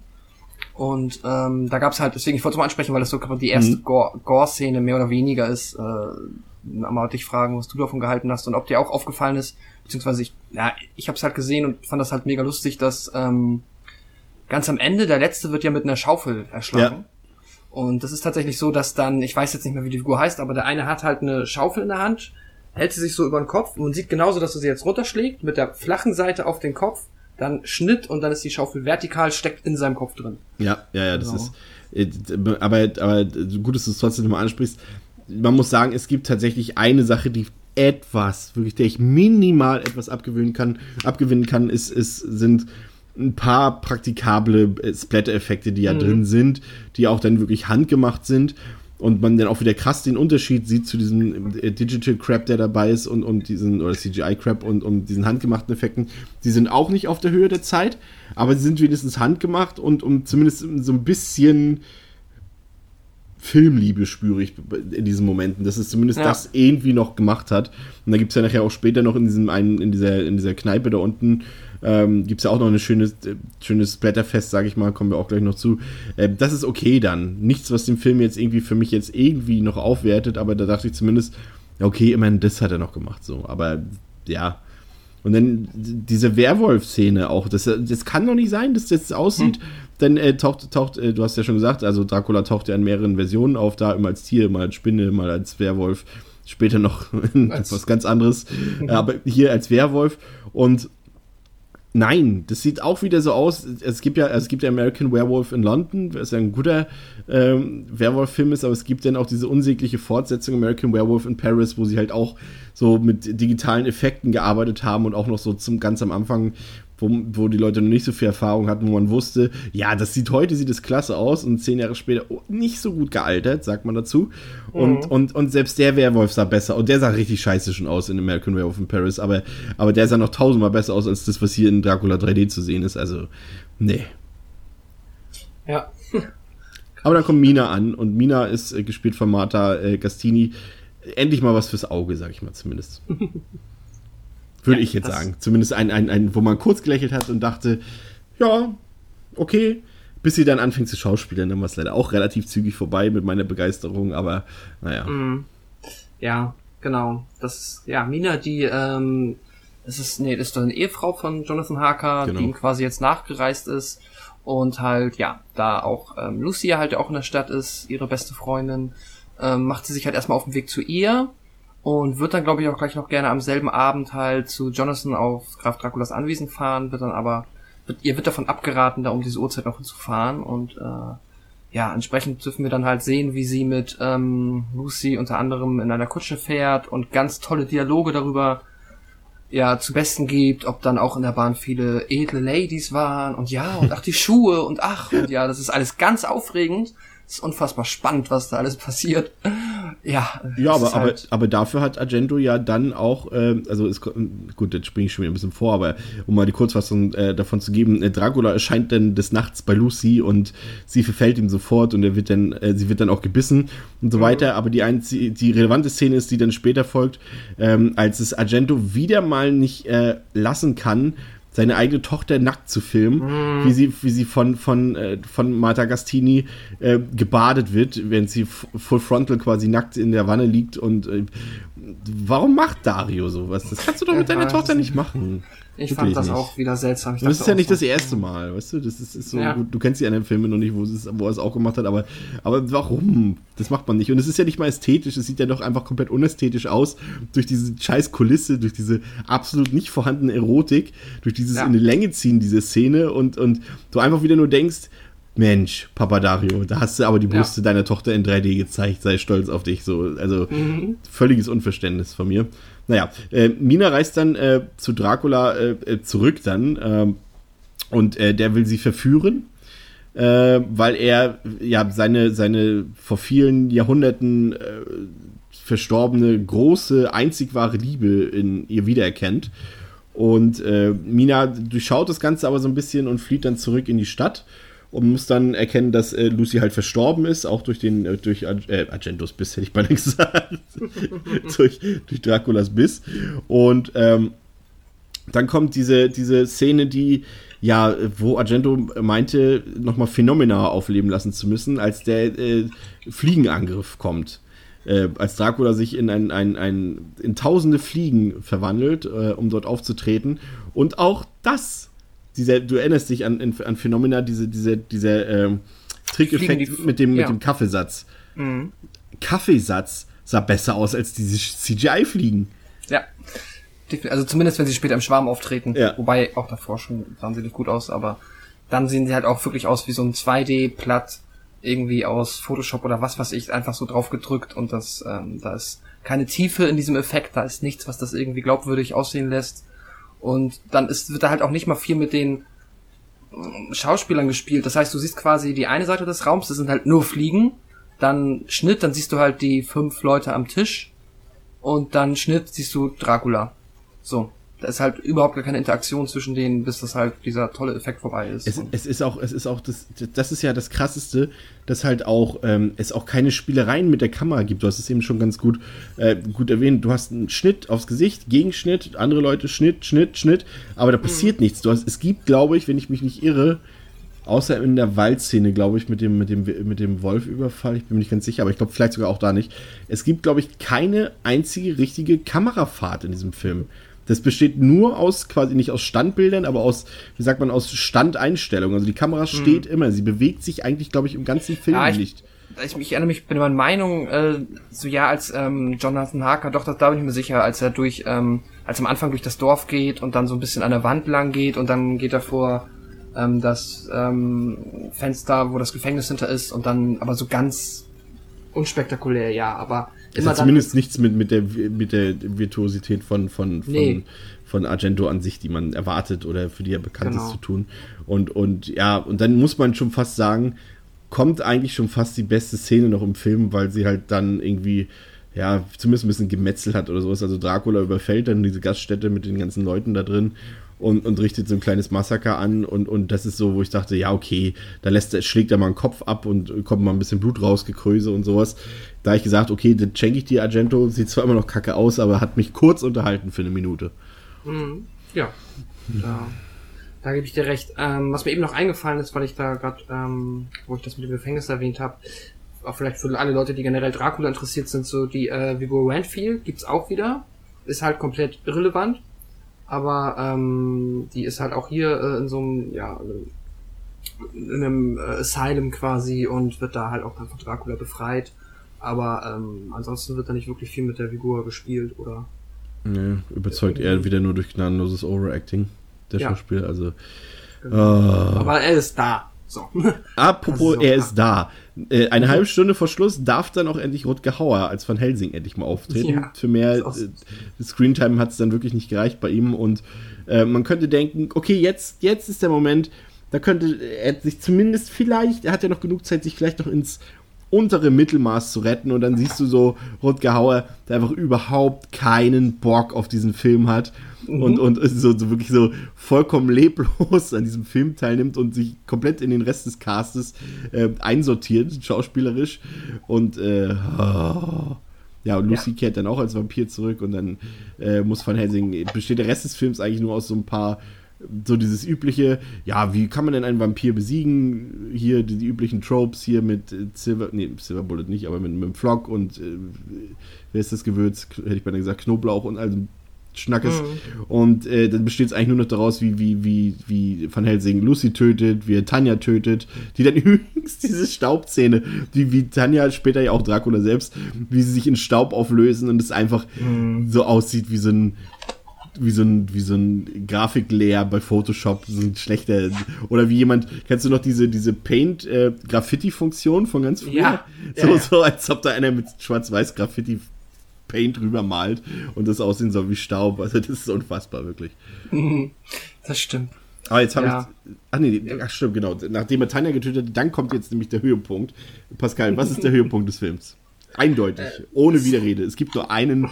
Und ähm, da gab's halt, deswegen, ich wollte es mal ansprechen, weil das so gerade die erste Mhm. Gore- Gore-Szene mehr oder weniger ist. Äh, mal dich fragen, was du davon gehalten hast und ob dir auch aufgefallen ist, beziehungsweise ich, ja, ich habe es halt gesehen und fand das halt mega lustig, dass ähm, ganz am Ende der letzte wird ja mit einer Schaufel erschlagen. Ja. Und das ist tatsächlich so, dass dann, ich weiß jetzt nicht mehr, wie die Figur heißt, aber der eine hat halt eine Schaufel in der Hand, hält sie sich so über den Kopf und sieht genauso, dass er sie jetzt runterschlägt, mit der flachen Seite auf den Kopf, dann Schnitt und dann ist die Schaufel vertikal, steckt in seinem Kopf drin. Ja, ja, ja, das Genau. ist. äh, Aber, aber gut, dass du es trotzdem nochmal ansprichst. Man muss sagen, es gibt tatsächlich eine Sache, die etwas, wirklich, der ich minimal etwas abgewöhnen kann, abgewinnen kann, ist, ist, sind ein paar praktikable äh, Splatter-Effekte, die ja drin sind, die auch dann wirklich handgemacht sind und man dann auch wieder krass den Unterschied sieht zu diesem äh, Digital Crap, der dabei ist und, und diesen, oder CGI Crap und, und diesen handgemachten Effekten. Die sind auch nicht auf der Höhe der Zeit, aber sie sind wenigstens handgemacht und um zumindest so ein bisschen Filmliebe spüre ich in diesen Momenten, dass es zumindest Ja. das irgendwie noch gemacht hat. Und da gibt es ja nachher auch später noch in diesem einen, in dieser, in dieser Kneipe da unten, ähm, gibt es ja auch noch ein schönes, äh, schönes Blätterfest, sage ich mal, kommen wir auch gleich noch zu. Äh, das ist okay dann. Nichts, was den Film jetzt irgendwie für mich jetzt irgendwie noch aufwertet, aber da dachte ich zumindest, okay, immerhin das hat er noch gemacht, so. Aber ja. Und dann diese Werwolf-Szene auch, das, das kann doch nicht sein, dass das aussieht. Dann äh, taucht, taucht äh, du hast ja schon gesagt, also Dracula taucht ja in mehreren Versionen auf, da immer als Tier, mal als Spinne, mal als Werwolf, später noch [LAUGHS] was ganz anderes, [LAUGHS] aber hier als Werwolf. Und Nein, das sieht auch wieder so aus. Es gibt ja, es gibt ja American Werewolf in London, was ja ein guter ähm, Werwolf-Film ist, aber es gibt dann auch diese unsägliche Fortsetzung American Werewolf in Paris, wo sie halt auch so mit digitalen Effekten gearbeitet haben und auch noch so zum ganz am Anfang, wo, wo die Leute noch nicht so viel Erfahrung hatten, wo man wusste, ja, das sieht heute sieht es klasse aus und zehn Jahre später oh, nicht so gut gealtert, sagt man dazu. Und, und, und selbst der Werwolf sah besser und der sah richtig scheiße schon aus in American Werewolf in Paris, aber, aber der sah noch tausendmal besser aus als das, was hier in Dracula 3D zu sehen ist. Also, nee. Ja. Aber dann kommt Mina an und Mina ist äh, gespielt von Marta äh, Gastini. Endlich mal was fürs Auge, sag ich mal zumindest. [LAUGHS] Würde Ja, ich jetzt sagen. Zumindest ein, ein, ein, wo man kurz gelächelt hat und dachte, ja, okay. Bis sie dann anfängt zu schauspielern, dann war es leider auch relativ zügig vorbei mit meiner Begeisterung, aber naja. Mhm. Ja, genau. Das ist, ja, Mina, die, ähm, das ist, nee, das ist eine Ehefrau von Jonathan Harker, Genau. die ihm quasi jetzt nachgereist ist und halt, ja, da auch ähm, Lucia halt auch in der Stadt ist, ihre beste Freundin, ähm, macht sie sich halt erstmal auf den Weg zu ihr und wird dann, glaube ich, auch gleich noch gerne am selben Abend halt zu Jonathan auf Graf Draculas Anwesen fahren, wird dann aber, wird, ihr wird davon abgeraten, da um diese Uhrzeit noch hinzufahren und äh, ja, entsprechend dürfen wir dann halt sehen, wie sie mit ähm, Lucy unter anderem in einer Kutsche fährt und ganz tolle Dialoge darüber ja zu besten gibt, ob dann auch in der Bahn viele edle Ladies waren und ja und ach die Schuhe und ach und ja, das ist alles ganz aufregend. Ist unfassbar spannend, was da alles passiert. Ja, Ja, aber, ist aber, halt- aber dafür hat Argento ja dann auch, ähm, also es, gut, jetzt springe ich schon wieder ein bisschen vor, aber um mal die Kurzfassung äh, davon zu geben, äh, Dracula erscheint dann des Nachts bei Lucy und sie verfällt ihm sofort und er wird dann, äh, sie wird dann auch gebissen und so weiter, aber die, einzige, die relevante Szene ist, die dann später folgt, ähm, als es Argento wieder mal nicht äh, lassen kann, seine eigene Tochter nackt zu filmen, wie sie, wie sie von, von, äh, von Marta Gastini äh, gebadet wird, während sie full frontal quasi nackt in der Wanne liegt und äh, warum macht Dario sowas? Das kannst du doch mit deiner Tochter nicht machen. ich Wirklich fand das nicht. auch wieder seltsam. Ich das ist ja nicht das erste Mal, weißt du? Das ist, ist so, Ja. gut, du kennst die anderen Filme noch nicht, wo, es, wo er es auch gemacht hat, aber, aber warum? Das macht man nicht. Und es ist ja nicht mal ästhetisch, es sieht ja doch einfach komplett unästhetisch aus, durch diese scheiß Kulisse, durch diese absolut nicht vorhandene Erotik, durch dieses Ja. in die Länge ziehen, diese Szene und, und du einfach wieder nur denkst, Mensch, Papa Dario, da hast du aber die Ja. Brüste deiner Tochter in 3D gezeigt, sei stolz auf dich. So, also völliges Unverständnis von mir. Naja, äh, Mina reist dann äh, zu Dracula äh, äh, zurück dann ähm, und äh, der will sie verführen, äh, weil er ja seine, seine vor vielen Jahrhunderten verstorbene, große, einzig wahre Liebe in ihr wiedererkennt. Und äh, Mina durchschaut das Ganze aber so ein bisschen und flieht dann zurück in die Stadt und muss dann erkennen, dass äh, Lucy halt verstorben ist, auch durch den, äh, durch äh, Argentos Biss, hätte ich beinahe [LAUGHS] gesagt. durch, durch Draculas Biss. Und ähm, dann kommt diese, diese Szene, die, ja, wo Argento meinte, nochmal Phänomena aufleben lassen zu müssen, als der äh, Fliegenangriff kommt. Äh, als Dracula sich in, ein, ein, ein, in tausende Fliegen verwandelt, äh, um dort aufzutreten. Und auch das, dieser, du erinnerst dich an, an, an Phänomena, diese, diese, dieser ähm, Trickeffekt die- mit dem, ja. mit dem Kaffeesatz. Mhm. Kaffeesatz sah besser aus als diese CGI-Fliegen. Ja. Also zumindest, wenn sie später im Schwarm auftreten. Ja. Wobei auch davor schon sahen sie nicht gut aus, aber dann sehen sie halt auch wirklich aus wie so ein 2D-Platt irgendwie aus Photoshop oder was weiß ich, einfach so drauf gedrückt und das, ähm, da ist keine Tiefe in diesem Effekt, da ist nichts, was das irgendwie glaubwürdig aussehen lässt. Und dann ist, wird da halt auch nicht mal viel mit den ähm, Schauspielern gespielt. Das heißt, du siehst quasi die eine Seite des Raums, das sind halt nur Fliegen, dann Schnitt, dann siehst du halt die fünf Leute am Tisch und dann Schnitt siehst du Dracula. So. Da ist halt überhaupt gar keine Interaktion zwischen denen, bis das halt dieser tolle Effekt vorbei ist. Es, es ist auch, es ist auch das, das ist ja das krasseste, dass halt auch ähm, es auch keine Spielereien mit der Kamera gibt. Du hast es eben schon ganz gut, äh, gut erwähnt. Du hast einen Schnitt aufs Gesicht, Gegenschnitt, andere Leute Schnitt, Schnitt, Schnitt, aber da passiert nichts. Du hast, es gibt, glaube ich, wenn ich mich nicht irre, außer in der Waldszene, glaube ich, mit dem, mit dem, mit dem Wolfüberfall, ich bin mir nicht ganz sicher, aber ich glaube vielleicht sogar auch da nicht. Es gibt, glaube ich, keine einzige richtige Kamerafahrt in diesem Film. Das besteht nur aus, quasi nicht aus Standbildern, aber aus, wie sagt man, aus Standeinstellungen. Also die Kamera steht immer, sie bewegt sich eigentlich, glaube ich, im ganzen Film Ja, ich- nicht. ich, ich erinnere mich, bin meiner Meinung, äh, so ja, als ähm, Jonathan Harker, doch, das, da bin ich mir sicher, als er durch, ähm, als er am Anfang durch das Dorf geht und dann so ein bisschen an der Wand lang geht und dann geht er vor ähm, das ähm, Fenster, wo das Gefängnis hinter ist und dann aber so ganz unspektakulär, ja, aber Es hat zumindest nichts mit, mit, der, mit der Virtuosität von, von, von, Nee. von Argento an sich, die man erwartet oder für die er bekannt Genau. ist, zu tun. Und, und ja, und dann muss man schon fast sagen, kommt eigentlich schon fast die beste Szene noch im Film, weil sie halt dann irgendwie, ja, zumindest ein bisschen Gemetzel hat oder sowas. Also Dracula überfällt dann diese Gaststätte mit den ganzen Leuten da drin und, und richtet so ein kleines Massaker an und, und das ist so, wo ich dachte, ja, okay, da lässt schlägt er mal einen Kopf ab und kommt mal ein bisschen Blut raus, Gekröse und sowas. Da hab ich gesagt, okay, das schenke ich dir, Argento, sieht zwar immer noch kacke aus, aber hat mich kurz unterhalten für eine Minute. Mhm. Ja. Da, da gebe ich dir recht. Ähm, was mir eben noch eingefallen ist, weil ich da gerade, ähm, wo ich das mit dem Gefängnis erwähnt habe, auch vielleicht für alle Leute, die generell Dracula interessiert sind, so die äh, Viggo Randfield gibt's auch wieder. Ist halt komplett irrelevant. Aber ähm, die ist halt auch hier äh, in so einem, ja, in einem äh, Asylum quasi und wird da halt auch dann von Dracula befreit. Aber ähm, ansonsten wird da nicht wirklich viel mit der Figur gespielt oder Nee, überzeugt er wieder nur durch gnadenloses Overacting, der Ja. Schauspieler. Also, Genau. ah. Aber er ist da. So. [LAUGHS] Apropos, auch er ist da. Äh, eine halbe Stunde vor Schluss darf dann auch endlich Rutger Hauer als Van Helsing endlich mal auftreten. Ja, Für mehr so. äh, Screentime hat es dann wirklich nicht gereicht bei ihm. Und äh, man könnte denken, okay, jetzt, jetzt ist der Moment, da könnte er sich zumindest vielleicht, er hat ja noch genug Zeit, sich vielleicht noch ins untere Mittelmaß zu retten und dann siehst du so Rutger Hauer, der einfach überhaupt keinen Bock auf diesen Film hat und, und so, so wirklich so vollkommen leblos an diesem Film teilnimmt und sich komplett in den Rest des Castes äh, einsortiert, schauspielerisch. Und äh, oh. ja, und Lucy kehrt dann auch als Vampir zurück und dann äh, muss Van Helsing, besteht der Rest des Films eigentlich nur aus so ein paar so dieses übliche, ja, wie kann man denn einen Vampir besiegen? Hier die, die üblichen Tropes hier mit äh, Silver, nee, Silver Bullet nicht, aber mit, mit dem Flock und äh, wer ist das Gewürz? Hätte ich beinahe gesagt, Knoblauch und also Schnackes. Mhm. Und äh, dann besteht es eigentlich nur noch daraus, wie, wie, wie, wie Van Helsing Lucy tötet, wie er Tanja tötet, die dann [LAUGHS] übrigens diese Staubzähne, die wie Tanja später ja auch Dracula selbst, wie sie sich in Staub auflösen und es einfach so aussieht wie so ein wie so ein, wie so ein Grafiklehr bei Photoshop, so ein schlechter, oder wie jemand, kennst du noch diese, diese Paint-Graffiti-Funktion von ganz früher? Ja. So, Ja, ja. so, als ob da einer mit schwarz-weiß Graffiti Paint drüber malt und das aussehen soll wie Staub. Also das ist unfassbar, wirklich. Das stimmt. Aber jetzt habe Ja. ich. Ach nee, ach stimmt, genau. Nachdem er Tanja getötet hat, dann kommt jetzt nämlich der Höhepunkt. Pascal, was ist der Höhepunkt des Films? Eindeutig, Äh, ohne Widerrede. Es gibt nur einen,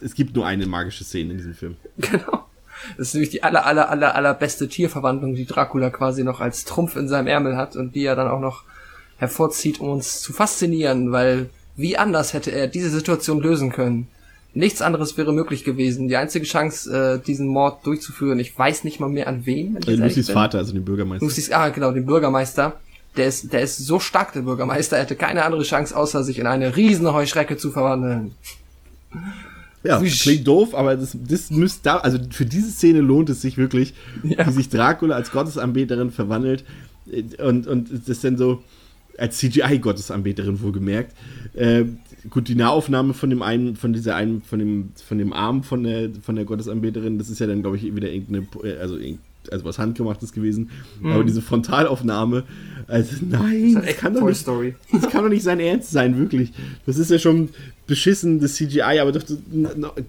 es gibt nur eine magische Szene in diesem Film. Genau. Das ist nämlich die aller, aller, aller, allerbeste Tierverwandlung, die Dracula quasi noch als Trumpf in seinem Ärmel hat und die er dann auch noch hervorzieht, um uns zu faszinieren, weil wie anders hätte er diese Situation lösen können? Nichts anderes wäre möglich gewesen. Die einzige Chance, äh, diesen Mord durchzuführen, ich weiß nicht mal mehr an wen. Äh, Lucys. Vater, also den Bürgermeister. Lucy's, ah, genau, den Bürgermeister. Der ist, der ist so stark, der Bürgermeister. Er hätte keine andere Chance, außer sich in eine riesen Heuschrecke zu verwandeln. Ja, Wisch. klingt doof, aber das, das müsste da, also für diese Szene lohnt es sich wirklich, Ja. wie sich Dracula als Gottesanbeterin verwandelt und, und das dann so, als CGI-Gottesanbeterin wohlgemerkt. Äh, gut, die Nahaufnahme von dem einen, von dieser einen, von dem, von dem Arm von der, von der Gottesanbeterin, das ist ja dann, glaube ich, wieder irgendeine, äh, also, irgend- also was Handgemachtes gewesen. Aber diese Frontalaufnahme, also nein, Mhm. Das kann doch nicht, Story. das kann doch nicht sein Ernst sein, wirklich. Das ist ja schon beschissen, das CGI, aber doch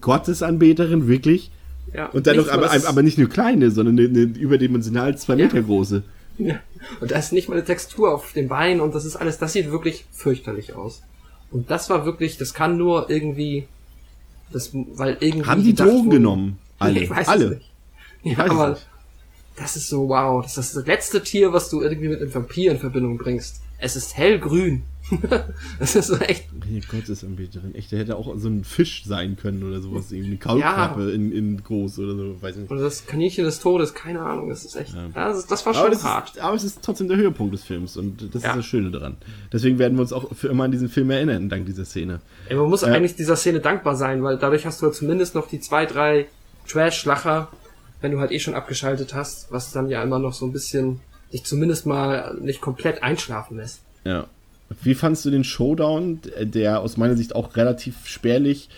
Gottesanbeterin, wirklich. Ja, Und dann noch, aber, aber nicht nur kleine, sondern eine, eine überdimensional zwei Ja. Meter große. Ja. Und da ist nicht mal eine Textur auf den Beinen und das ist alles, das sieht wirklich fürchterlich aus. Und das war wirklich, das kann nur irgendwie, das, weil irgendwie. Haben die Drogen genommen? [LAUGHS] Alle. Ich weiß Alle. es nicht. Ja, aber nicht. Das ist so, wow, das ist das letzte Tier, was du irgendwie mit einem Vampir in Verbindung bringst. Es ist hellgrün. [LAUGHS] das ist so echt, Hey, Gottesanbeterin, echt, der hätte auch so ein Fisch sein können oder sowas, irgendwie eine Kaulquappe in, in groß oder so, weiß ich nicht. oder das Kaninchen des Todes, keine Ahnung, das ist echt, das, ist, das war Aber schon das, hart. ist, aber es ist trotzdem der Höhepunkt des Films und das Ja. ist das Schöne daran. Deswegen werden wir uns auch für immer an diesen Film erinnern, dank dieser Szene. Ey, man muss Ja. eigentlich dieser Szene dankbar sein, weil dadurch hast du ja zumindest noch die zwei, drei Trash-Lacher, wenn du halt eh schon abgeschaltet hast, was dann ja immer noch so ein bisschen dich zumindest mal nicht komplett einschlafen lässt. Ja. Wie fandst du den Showdown, der aus meiner Sicht auch relativ spärlich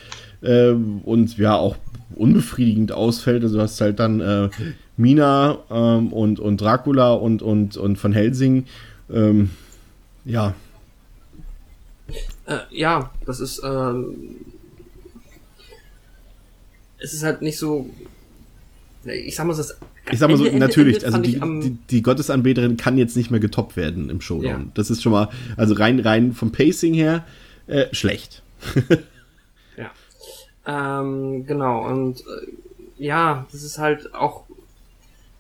ähm, und ja auch unbefriedigend ausfällt? Also du hast halt dann äh, Mina ähm, und, und Dracula und, und, und Van Helsing. Ähm, ja, Äh, ja, das ist, ähm, es ist halt nicht so, ich sag mal, das ich sag mal so, Ende, [LAUGHS] natürlich, Ende also die, die, die Gottesanbeterin kann jetzt nicht mehr getoppt werden im Showdown. Ja. Das ist schon mal, also rein, rein vom Pacing her, äh, schlecht. [LAUGHS] Ja. Ähm, genau, und äh, ja, das ist halt auch.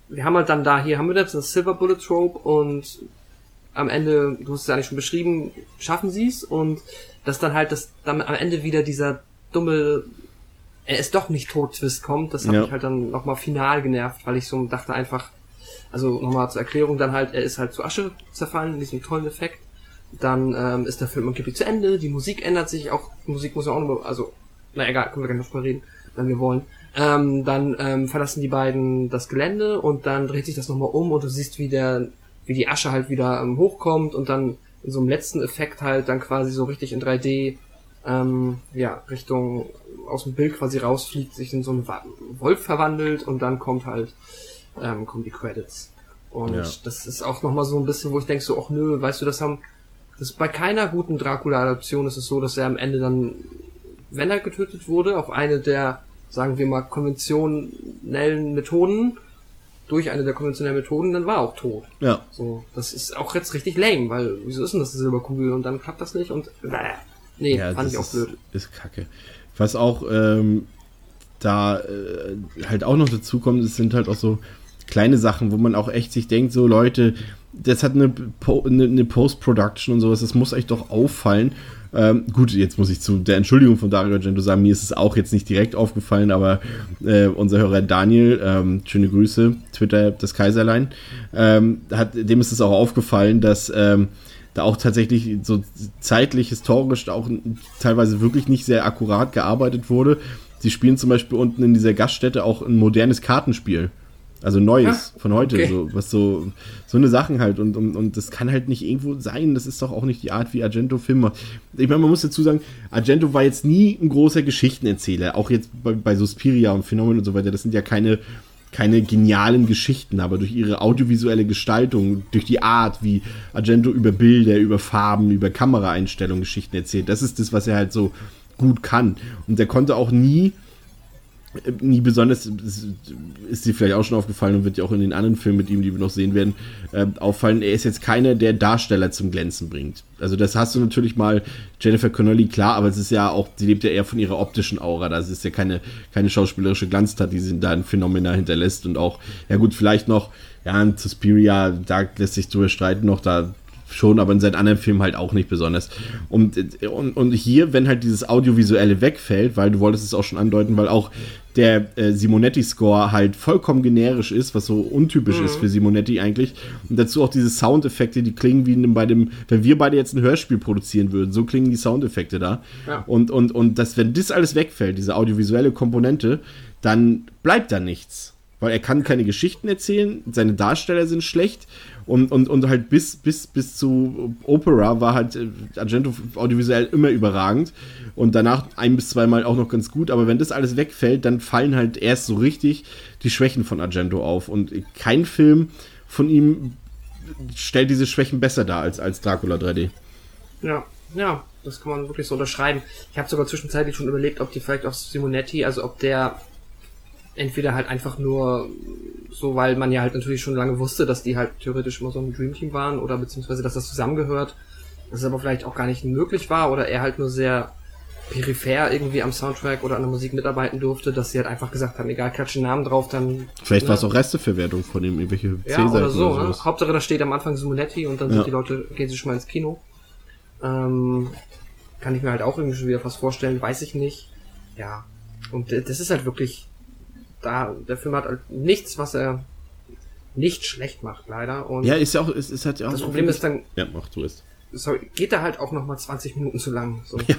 Wir haben halt dann da, hier haben wir jetzt das Silver Bullet Trope und am Ende, du hast es ja eigentlich schon beschrieben, schaffen sie es und dass dann halt das dann am Ende wieder dieser dumme er ist doch nicht tot Twist kommt, das hat Ja. mich halt dann nochmal final genervt, weil ich so dachte einfach, also nochmal zur Erklärung, dann halt, er ist halt zu Asche zerfallen, in diesem tollen Effekt. Dann ähm, ist der Film angeblich zu Ende, die Musik ändert sich, auch Musik muss ja auch nochmal, also, na egal, können wir gerne noch drüber reden, wenn wir wollen. Ähm, dann ähm, verlassen die beiden das Gelände und dann dreht sich das nochmal um und du siehst, wie der, wie die Asche halt wieder ähm, hochkommt und dann in so einem letzten Effekt halt dann quasi so richtig in 3D ähm, ja, Richtung aus dem Bild quasi rausfliegt, sich in so einen Wolf verwandelt und dann kommt halt, ähm, kommen die Credits. Und Ja. das ist auch nochmal so ein bisschen, wo ich denke so, ach nö, weißt du, das haben, das bei keiner guten Dracula-Adaption ist es so, dass er am Ende dann, wenn er getötet wurde, auf eine der, sagen wir mal, konventionellen Methoden, durch eine der konventionellen Methoden, dann war er auch tot. Ja. So, das ist auch jetzt richtig lame, weil wieso ist denn das eine Silberkugel und dann klappt das nicht und äh, nee, ja, fand das ich auch ist, blöd. Ist kacke. Was auch ähm, da äh, halt auch noch dazu kommt, es sind halt auch so kleine Sachen, wo man auch echt sich denkt, so Leute, das hat eine, po eine, eine Post-Production und sowas, das muss euch doch auffallen. Ähm, gut, jetzt muss ich zu der Entschuldigung von Dario Argento sagen, mir ist es auch jetzt nicht direkt aufgefallen, aber äh, unser Hörer Daniel, ähm, schöne Grüße, Twitter das Kaiserlein, ähm, hat, dem ist es auch aufgefallen, dass ähm, da auch tatsächlich so zeitlich, historisch auch teilweise wirklich nicht sehr akkurat gearbeitet wurde. Sie spielen zum Beispiel unten in dieser Gaststätte auch ein modernes Kartenspiel. Also neues Ah, von heute, okay. so, was so, so eine Sachen halt und, und, und das kann halt nicht irgendwo sein. Das ist doch auch nicht die Art, wie Argento Film macht. Ich meine, man muss dazu sagen, Argento war jetzt nie ein großer Geschichtenerzähler. Auch jetzt bei, bei Suspiria und Phänomen und so weiter. Das sind ja keine, keine genialen Geschichten, aber durch ihre audiovisuelle Gestaltung, durch die Art, wie Argento über Bilder, über Farben, über Kameraeinstellungen Geschichten erzählt, das ist das, was er halt so gut kann. Und er konnte auch nie nie besonders, ist dir vielleicht auch schon aufgefallen und wird ja auch in den anderen Filmen mit ihm, die wir noch sehen werden, äh, auffallen, er ist jetzt keiner, der Darsteller zum Glänzen bringt. Also das hast du natürlich mal, Jennifer Connolly, klar, aber es ist ja auch, die lebt ja eher von ihrer optischen Aura, das ist ja keine, keine schauspielerische Glanztat, die sie da in Phänomena hinterlässt und auch, ja gut, vielleicht noch, ja, in Suspiria, da lässt sich drüber streiten noch, da schon, aber in seinen anderen Filmen halt auch nicht besonders. Und, und, und hier, wenn halt dieses Audiovisuelle wegfällt, weil du wolltest es auch schon andeuten, weil auch der äh, Simonetti-Score halt vollkommen generisch ist, was so untypisch ist für Simonetti eigentlich. Und dazu auch diese Soundeffekte, die klingen wie bei dem, wenn wir beide jetzt ein Hörspiel produzieren würden, so klingen die Soundeffekte da. Ja. Und, und, und das, wenn das alles wegfällt, diese audiovisuelle Komponente, dann bleibt da nichts. Weil er kann keine Geschichten erzählen, seine Darsteller sind schlecht und, und, und halt bis, bis, bis zu Opera war halt äh, Argento audiovisuell immer überragend und danach ein bis zweimal auch noch ganz gut, aber wenn das alles wegfällt, dann fallen halt erst so richtig die Schwächen von Argento auf und kein Film von ihm stellt diese Schwächen besser dar als, als Dracula 3D. Ja, ja, das kann man wirklich so unterschreiben. Ich habe sogar zwischenzeitlich schon überlegt, ob die vielleicht auch Simonetti, also ob der entweder halt einfach nur so, weil man ja halt natürlich schon lange wusste, dass die halt theoretisch immer so ein Dreamteam waren oder beziehungsweise, dass das zusammengehört, dass es aber vielleicht auch gar nicht möglich war oder er halt nur sehr peripher irgendwie am Soundtrack oder an der Musik mitarbeiten durfte, dass sie halt einfach gesagt haben, egal, klatschen Namen drauf, dann... Vielleicht ne, war es auch Resteverwertung von ihm, irgendwelche ja, oder so, ne? sowas. Hauptsache da steht am Anfang Simonetti und dann Ja. sind die Leute, gehen sie schon mal ins Kino. Ähm, kann ich mir halt auch irgendwie schon wieder was vorstellen, weiß ich nicht. Ja. Und das ist halt wirklich, da, der Film hat halt nichts, was er nicht schlecht macht, leider. Und Ja, ist ja auch, ist, ist halt ja auch das Problem ist dann, Ja, mach du es. sorry, geht da halt auch nochmal 20 Minuten zu lang. So. Ja,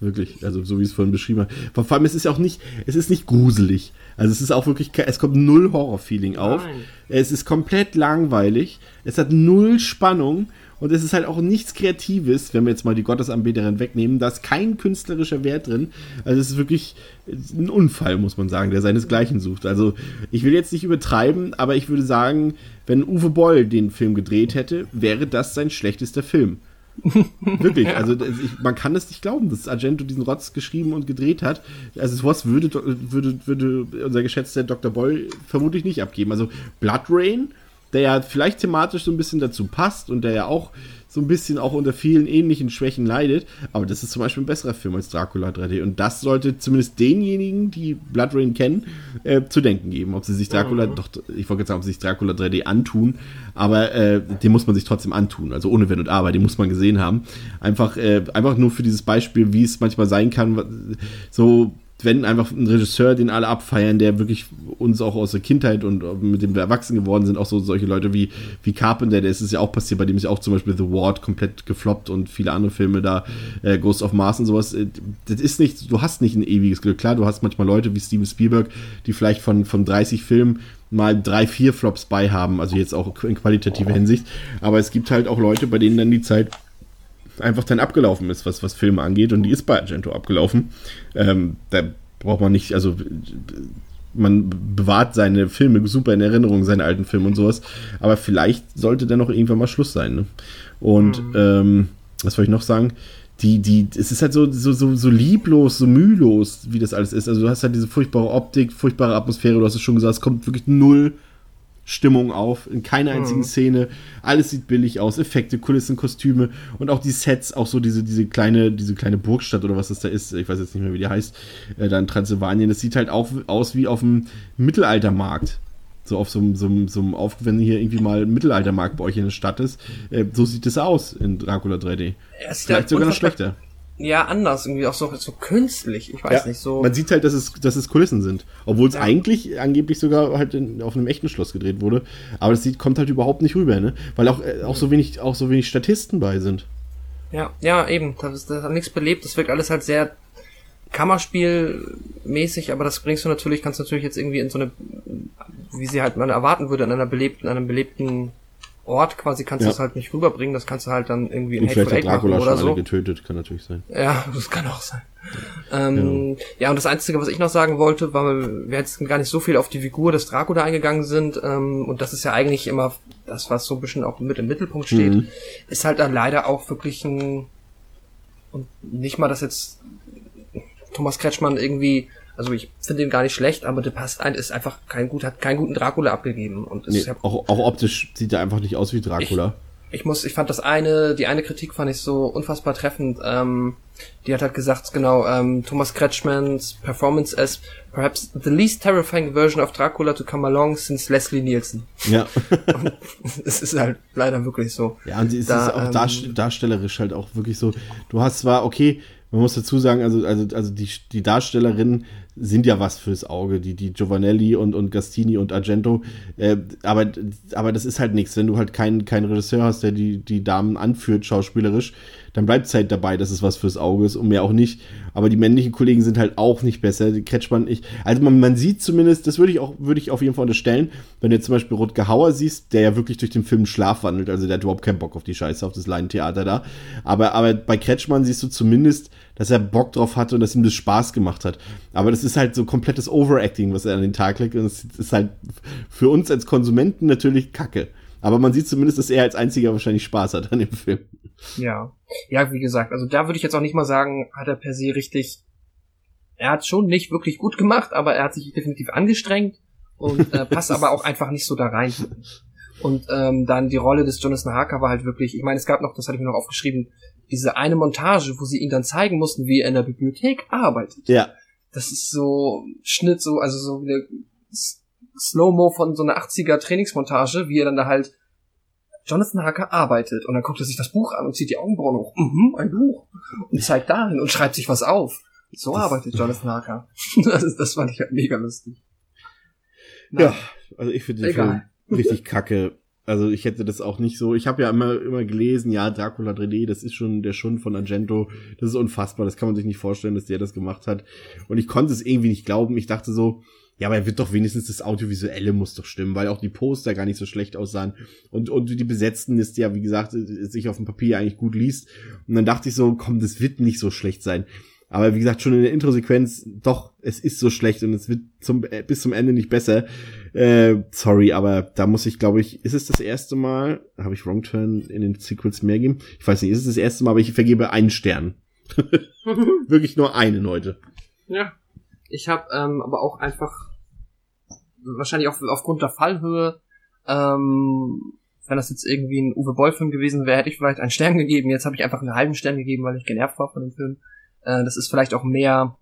wirklich. Also so wie es vorhin beschrieben habe. Vor allem, es ist ja auch nicht, es ist nicht gruselig. Also es ist auch wirklich, es kommt null Horror-Feeling auf. Nein. Es ist komplett langweilig. Es hat null Spannung. Und es ist halt auch nichts Kreatives, wenn wir jetzt mal die Gottesanbeterin wegnehmen. Da ist kein künstlerischer Wert drin. Also es ist wirklich ein Unfall, muss man sagen, der seinesgleichen sucht. Also ich will jetzt nicht übertreiben, aber ich würde sagen, wenn Uwe Boll den Film gedreht hätte, wäre das sein schlechtester Film. [LAUGHS] Wirklich, also ich, man kann es nicht glauben, dass Argento diesen Rotz geschrieben und gedreht hat. Also sowas würde, würde, würde unser geschätzter Dr. Boll vermutlich nicht abgeben. Also Blood Rain, der ja vielleicht thematisch so ein bisschen dazu passt und der ja auch so ein bisschen auch unter vielen ähnlichen Schwächen leidet, aber das ist zum Beispiel ein besserer Film als Dracula 3D und das sollte zumindest denjenigen, die Blood Rain kennen, äh, zu denken geben, ob sie sich Dracula, doch, ich wollte jetzt sagen, ob sie sich Dracula 3D antun, aber äh, den muss man sich trotzdem antun, also ohne Wenn und Aber, den muss man gesehen haben. Einfach, äh, einfach nur für dieses Beispiel, wie es manchmal sein kann, so wenn einfach ein Regisseur, den alle abfeiern, der wirklich uns auch aus der Kindheit und mit dem wir erwachsen geworden sind, auch so solche Leute wie, wie Carpenter, der ist es ja auch passiert, bei dem ist ja auch zum Beispiel The Ward komplett gefloppt und viele andere Filme da, äh, Ghost of Mars und sowas. Äh, Das ist nicht, du hast nicht ein ewiges Glück. Klar, du hast manchmal Leute wie Steven Spielberg, die vielleicht von, von 30 Filmen mal drei, vier Flops bei haben, also jetzt auch in qualitativer Hinsicht. Aber es gibt halt auch Leute, bei denen dann die Zeit einfach dann abgelaufen ist, was, was Filme angeht. Und die ist bei Argento abgelaufen. Ähm, da braucht man nicht, also man bewahrt seine Filme super in Erinnerung, seine alten Filme und sowas. Aber vielleicht sollte dann noch irgendwann mal Schluss sein. Ne? Und ähm, was soll ich noch sagen? Die, die, es ist halt so, so, so, so lieblos, so mühelos, wie das alles ist. Also du hast halt diese furchtbare Optik, furchtbare Atmosphäre, du hast es schon gesagt, es kommt wirklich null Stimmung auf, in keiner einzigen Mhm. Szene. Alles sieht billig aus, Effekte, Kulissen, Kostüme und auch die Sets, auch so diese, diese kleine, diese kleine Burgstadt oder was das da ist, ich weiß jetzt nicht mehr, wie die heißt, äh, da in Transsilvanien. Das sieht halt auch aus wie auf dem Mittelaltermarkt. So auf so einem, so einem, so einem auf, wenn hier irgendwie mal ein Mittelaltermarkt bei euch in der Stadt ist, äh, so sieht es aus in Dracula 3D. Es ist Vielleicht sogar noch schlechter. Ja, anders, irgendwie auch so, so künstlich. Ich weiß nicht, so. Man sieht halt, dass es, dass es Kulissen sind. Obwohl es Ja. eigentlich angeblich sogar halt in, auf einem echten Schloss gedreht wurde. Aber das sieht, kommt halt überhaupt nicht rüber, ne? Weil auch, äh, auch so wenig, auch so wenig Statisten bei sind. Ja, ja, eben. Das, ist, das hat nichts belebt. Das wirkt alles halt sehr Kammerspielmäßig, aber das bringst du natürlich, kannst du natürlich jetzt irgendwie in so eine, wie sie halt man erwarten würde, an einer belebten, an einem belebten Ort quasi kannst Ja. du es halt nicht rüberbringen. Das kannst du halt dann irgendwie in Und vielleicht Hateful hat Dracula schon alle so. getötet, kann natürlich sein. Ja, [LAUGHS] das kann auch sein. Ähm, ja, und das Einzige, was ich noch sagen wollte, weil wir jetzt gar nicht so viel auf die Figur des Dracula eingegangen sind, ähm, und das ist ja eigentlich immer das, was so ein bisschen auch mit im Mittelpunkt steht, Mhm. ist halt dann leider auch wirklich ein, und nicht mal, dass jetzt Thomas Kretschmann irgendwie, also ich finde ihn gar nicht schlecht, aber der passt ein, ist einfach kein gut, hat keinen guten Dracula abgegeben und Nee, ja auch, auch optisch sieht er einfach nicht aus wie Dracula. ich muss, ich fand das eine, die eine Kritik fand ich so unfassbar treffend. Ähm, die hat halt gesagt, genau, ähm, Thomas Kretschmans performance as perhaps the least terrifying version of Dracula to come along since Leslie Nielsen. Ja. [LAUGHS] Es ist halt leider wirklich so. Ja, und sie ist, Da, auch ähm, darst- darstellerisch halt auch wirklich so. Du hast zwar, okay, man muss dazu sagen, also, also, also die, die Darstellerinnen sind ja was fürs Auge, die, die Giovanelli und, und Gastini und Argento, äh, aber, aber das ist halt nichts. Wenn du halt keinen keinen Regisseur hast, der die, die Damen anführt, schauspielerisch, dann bleibt es halt dabei, dass es was fürs Auge ist und mehr auch nicht. Aber die männlichen Kollegen sind halt auch nicht besser. Die Kretschmann, ich, also man, man sieht zumindest, das würde ich auch, würde ich auf jeden Fall unterstellen, wenn du jetzt zum Beispiel Rutger Hauer siehst, der ja wirklich durch den Film Schlaf wandelt, also der hat überhaupt keinen Bock auf die Scheiße, auf das Laientheater da. Aber, aber bei Kretschmann siehst du zumindest, dass er Bock drauf hatte und dass ihm das Spaß gemacht hat. Aber das ist halt so komplettes Overacting, was er an den Tag legt und es ist halt für uns als Konsumenten natürlich kacke. Aber man sieht zumindest, dass er als einziger wahrscheinlich Spaß hat an dem Film. Ja. Ja, wie gesagt, also da würde ich jetzt auch nicht mal sagen, hat er per se richtig. Er hat schon nicht wirklich gut gemacht, aber er hat sich definitiv angestrengt und äh, [LAUGHS] passt aber auch einfach nicht so da rein. Und ähm, dann die Rolle des Jonathan Harker war halt wirklich, ich meine, es gab noch, das hatte ich mir noch aufgeschrieben, diese eine Montage, wo sie ihn dann zeigen mussten, wie er in der Bibliothek arbeitet. Ja, Das ist so Schnitt, so, also so eine Slow-Mo von so einer 80er Trainingsmontage, wie er dann da halt Jonathan Harker arbeitet und dann guckt er sich das Buch an und zieht die Augenbrauen hoch. Mhm, ein Buch. Und zeigt dahin und schreibt sich was auf. So Das- arbeitet Jonathan Harker. [LAUGHS] Das, das fand ich halt mega lustig. ja. Also ich finde den Egal. Film richtig kacke. Also ich hätte das auch nicht so. Ich habe ja immer immer gelesen, ja, Dracula 3D, das ist schon der Schund von Argento. Das ist unfassbar. Das kann man sich nicht vorstellen, dass der das gemacht hat. Und ich konnte es irgendwie nicht glauben. Ich dachte so, ja, aber er wird doch wenigstens das Audiovisuelle muss doch stimmen, weil auch die Poster gar nicht so schlecht aussahen. Und, und die Besetzten ist ja, wie gesagt, sich auf dem Papier eigentlich gut liest. Und dann dachte ich so, komm, das wird nicht so schlecht sein. Aber wie gesagt, schon in der Intro-Sequenz, doch, es ist so schlecht und es wird zum, äh, bis zum Ende nicht besser. Äh, sorry, aber da muss ich, glaube ich, ist es das erste Mal, habe ich Wrong Turn in den Sequels mehr gegeben? Ich weiß nicht, ist es das erste Mal, aber ich vergebe einen Stern. [LAUGHS] Wirklich nur einen heute. Ja. Ich habe ähm, aber auch einfach wahrscheinlich auch aufgrund der Fallhöhe, ähm, wenn das jetzt irgendwie ein Uwe Boll-Film gewesen wäre, hätte ich vielleicht einen Stern gegeben. Jetzt habe ich einfach einen halben Stern gegeben, weil ich genervt war von dem Film. Äh, das ist vielleicht auch mehr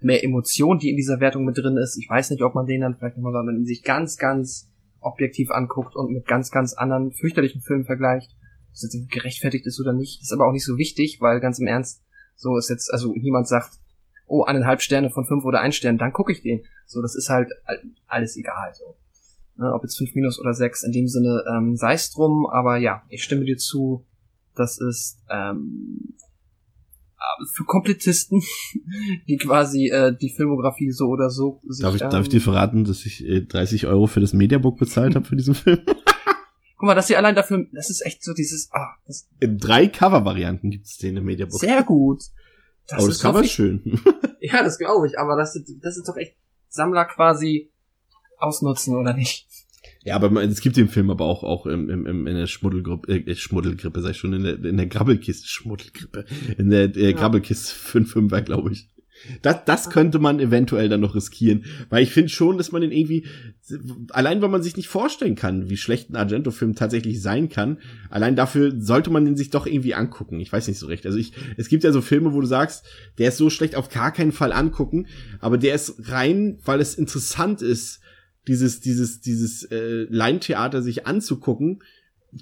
mehr Emotion, die in dieser Wertung mit drin ist. Ich weiß nicht, ob man den dann vielleicht nochmal, wenn man ihn sich ganz, ganz objektiv anguckt und mit ganz, ganz anderen fürchterlichen Filmen vergleicht, ob das jetzt gerechtfertigt ist oder nicht, ist aber auch nicht so wichtig, weil ganz im Ernst, so ist jetzt, also niemand sagt, oh, eineinhalb Sterne von fünf oder ein Stern, dann gucke ich den. So, das ist halt alles egal. So. Ne, ob jetzt fünf minus oder sechs, in dem Sinne ähm, sei es drum, aber ja, ich stimme dir zu, das ist ähm, äh, für Komplettisten, [LAUGHS] die quasi äh, die Filmografie so oder so sich, Darf ich, ähm, darf ich dir verraten, dass ich äh, 30 Euro für das Mediabook bezahlt habe für diesen [LAUGHS] Film? Guck mal, dass sie allein dafür, das ist echt so dieses, ah, das In drei Cover-Varianten gibt es den im Mediabook. sehr gut. aber das Cover ist schön. [LAUGHS] Ja, das glaube ich, aber das, das ist doch echt Sammler quasi ausnutzen, oder nicht? Ja, aber man- es gibt den Film aber auch, auch im, im, im, in der Schmuddelgruppe, äh, Schmuddelgrippe, sag ich schon, in der, in der Grabbelkiste, Schmuddelgrippe, in der äh, Ja. Grabbelkiste 5 5 glaube ich. Das, das könnte man eventuell dann noch riskieren, weil ich finde schon, dass man den irgendwie, allein weil man sich nicht vorstellen kann, wie schlecht ein Argento-Film tatsächlich sein kann, allein dafür sollte man den sich doch irgendwie angucken. Ich weiß nicht so recht. Also ich, es gibt ja so Filme, wo du sagst, der ist so schlecht auf gar keinen Fall angucken, aber der ist rein, weil es interessant ist, dieses, dieses, dieses äh, Laientheater sich anzugucken,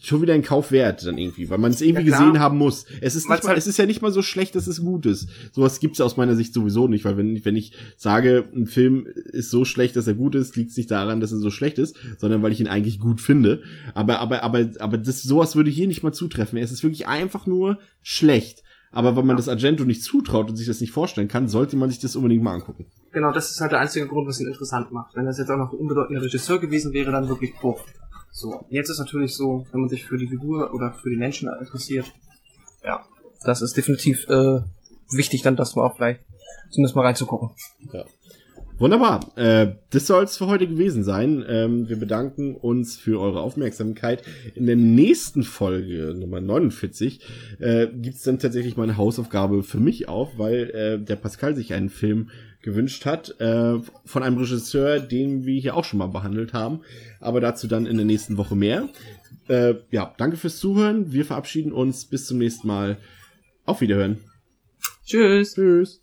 schon wieder ein Kauf wert dann irgendwie, weil man es irgendwie Ja, gesehen haben muss. Es ist nicht mal, halt- es ist ja nicht mal so schlecht, dass es gut ist. Sowas gibt's ja aus meiner Sicht sowieso nicht, weil wenn, wenn ich sage, ein Film ist so schlecht, dass er gut ist, liegt's nicht daran, dass er so schlecht ist, sondern weil ich ihn eigentlich gut finde. Aber, aber, aber, aber das, sowas würde hier nicht mal zutreffen. Es ist wirklich einfach nur schlecht. Aber wenn man das Argento nicht zutraut und sich das nicht vorstellen kann, sollte man sich das unbedingt mal angucken. Genau, das ist halt der einzige Grund, was ihn interessant macht. Wenn das jetzt auch noch ein unbedeutender Regisseur gewesen wäre, dann wirklich puff. So, jetzt ist natürlich so, wenn man sich für die Figur oder für die Menschen interessiert, ja, das ist definitiv äh, wichtig, dann das mal auch gleich zumindest mal reinzugucken. Wunderbar. Äh, das soll es für heute gewesen sein. Ähm, wir bedanken uns für eure Aufmerksamkeit. In der nächsten Folge, Nummer 49, äh, gibt's dann tatsächlich mal eine Hausaufgabe für mich auf, weil äh, der Pascal sich einen Film gewünscht hat äh, von einem Regisseur, den wir hier auch schon mal behandelt haben. Aber dazu dann in der nächsten Woche mehr. Äh, ja, danke fürs Zuhören. Wir verabschieden uns. Bis zum nächsten Mal. Auf Wiederhören. Tschüss! Tschüss.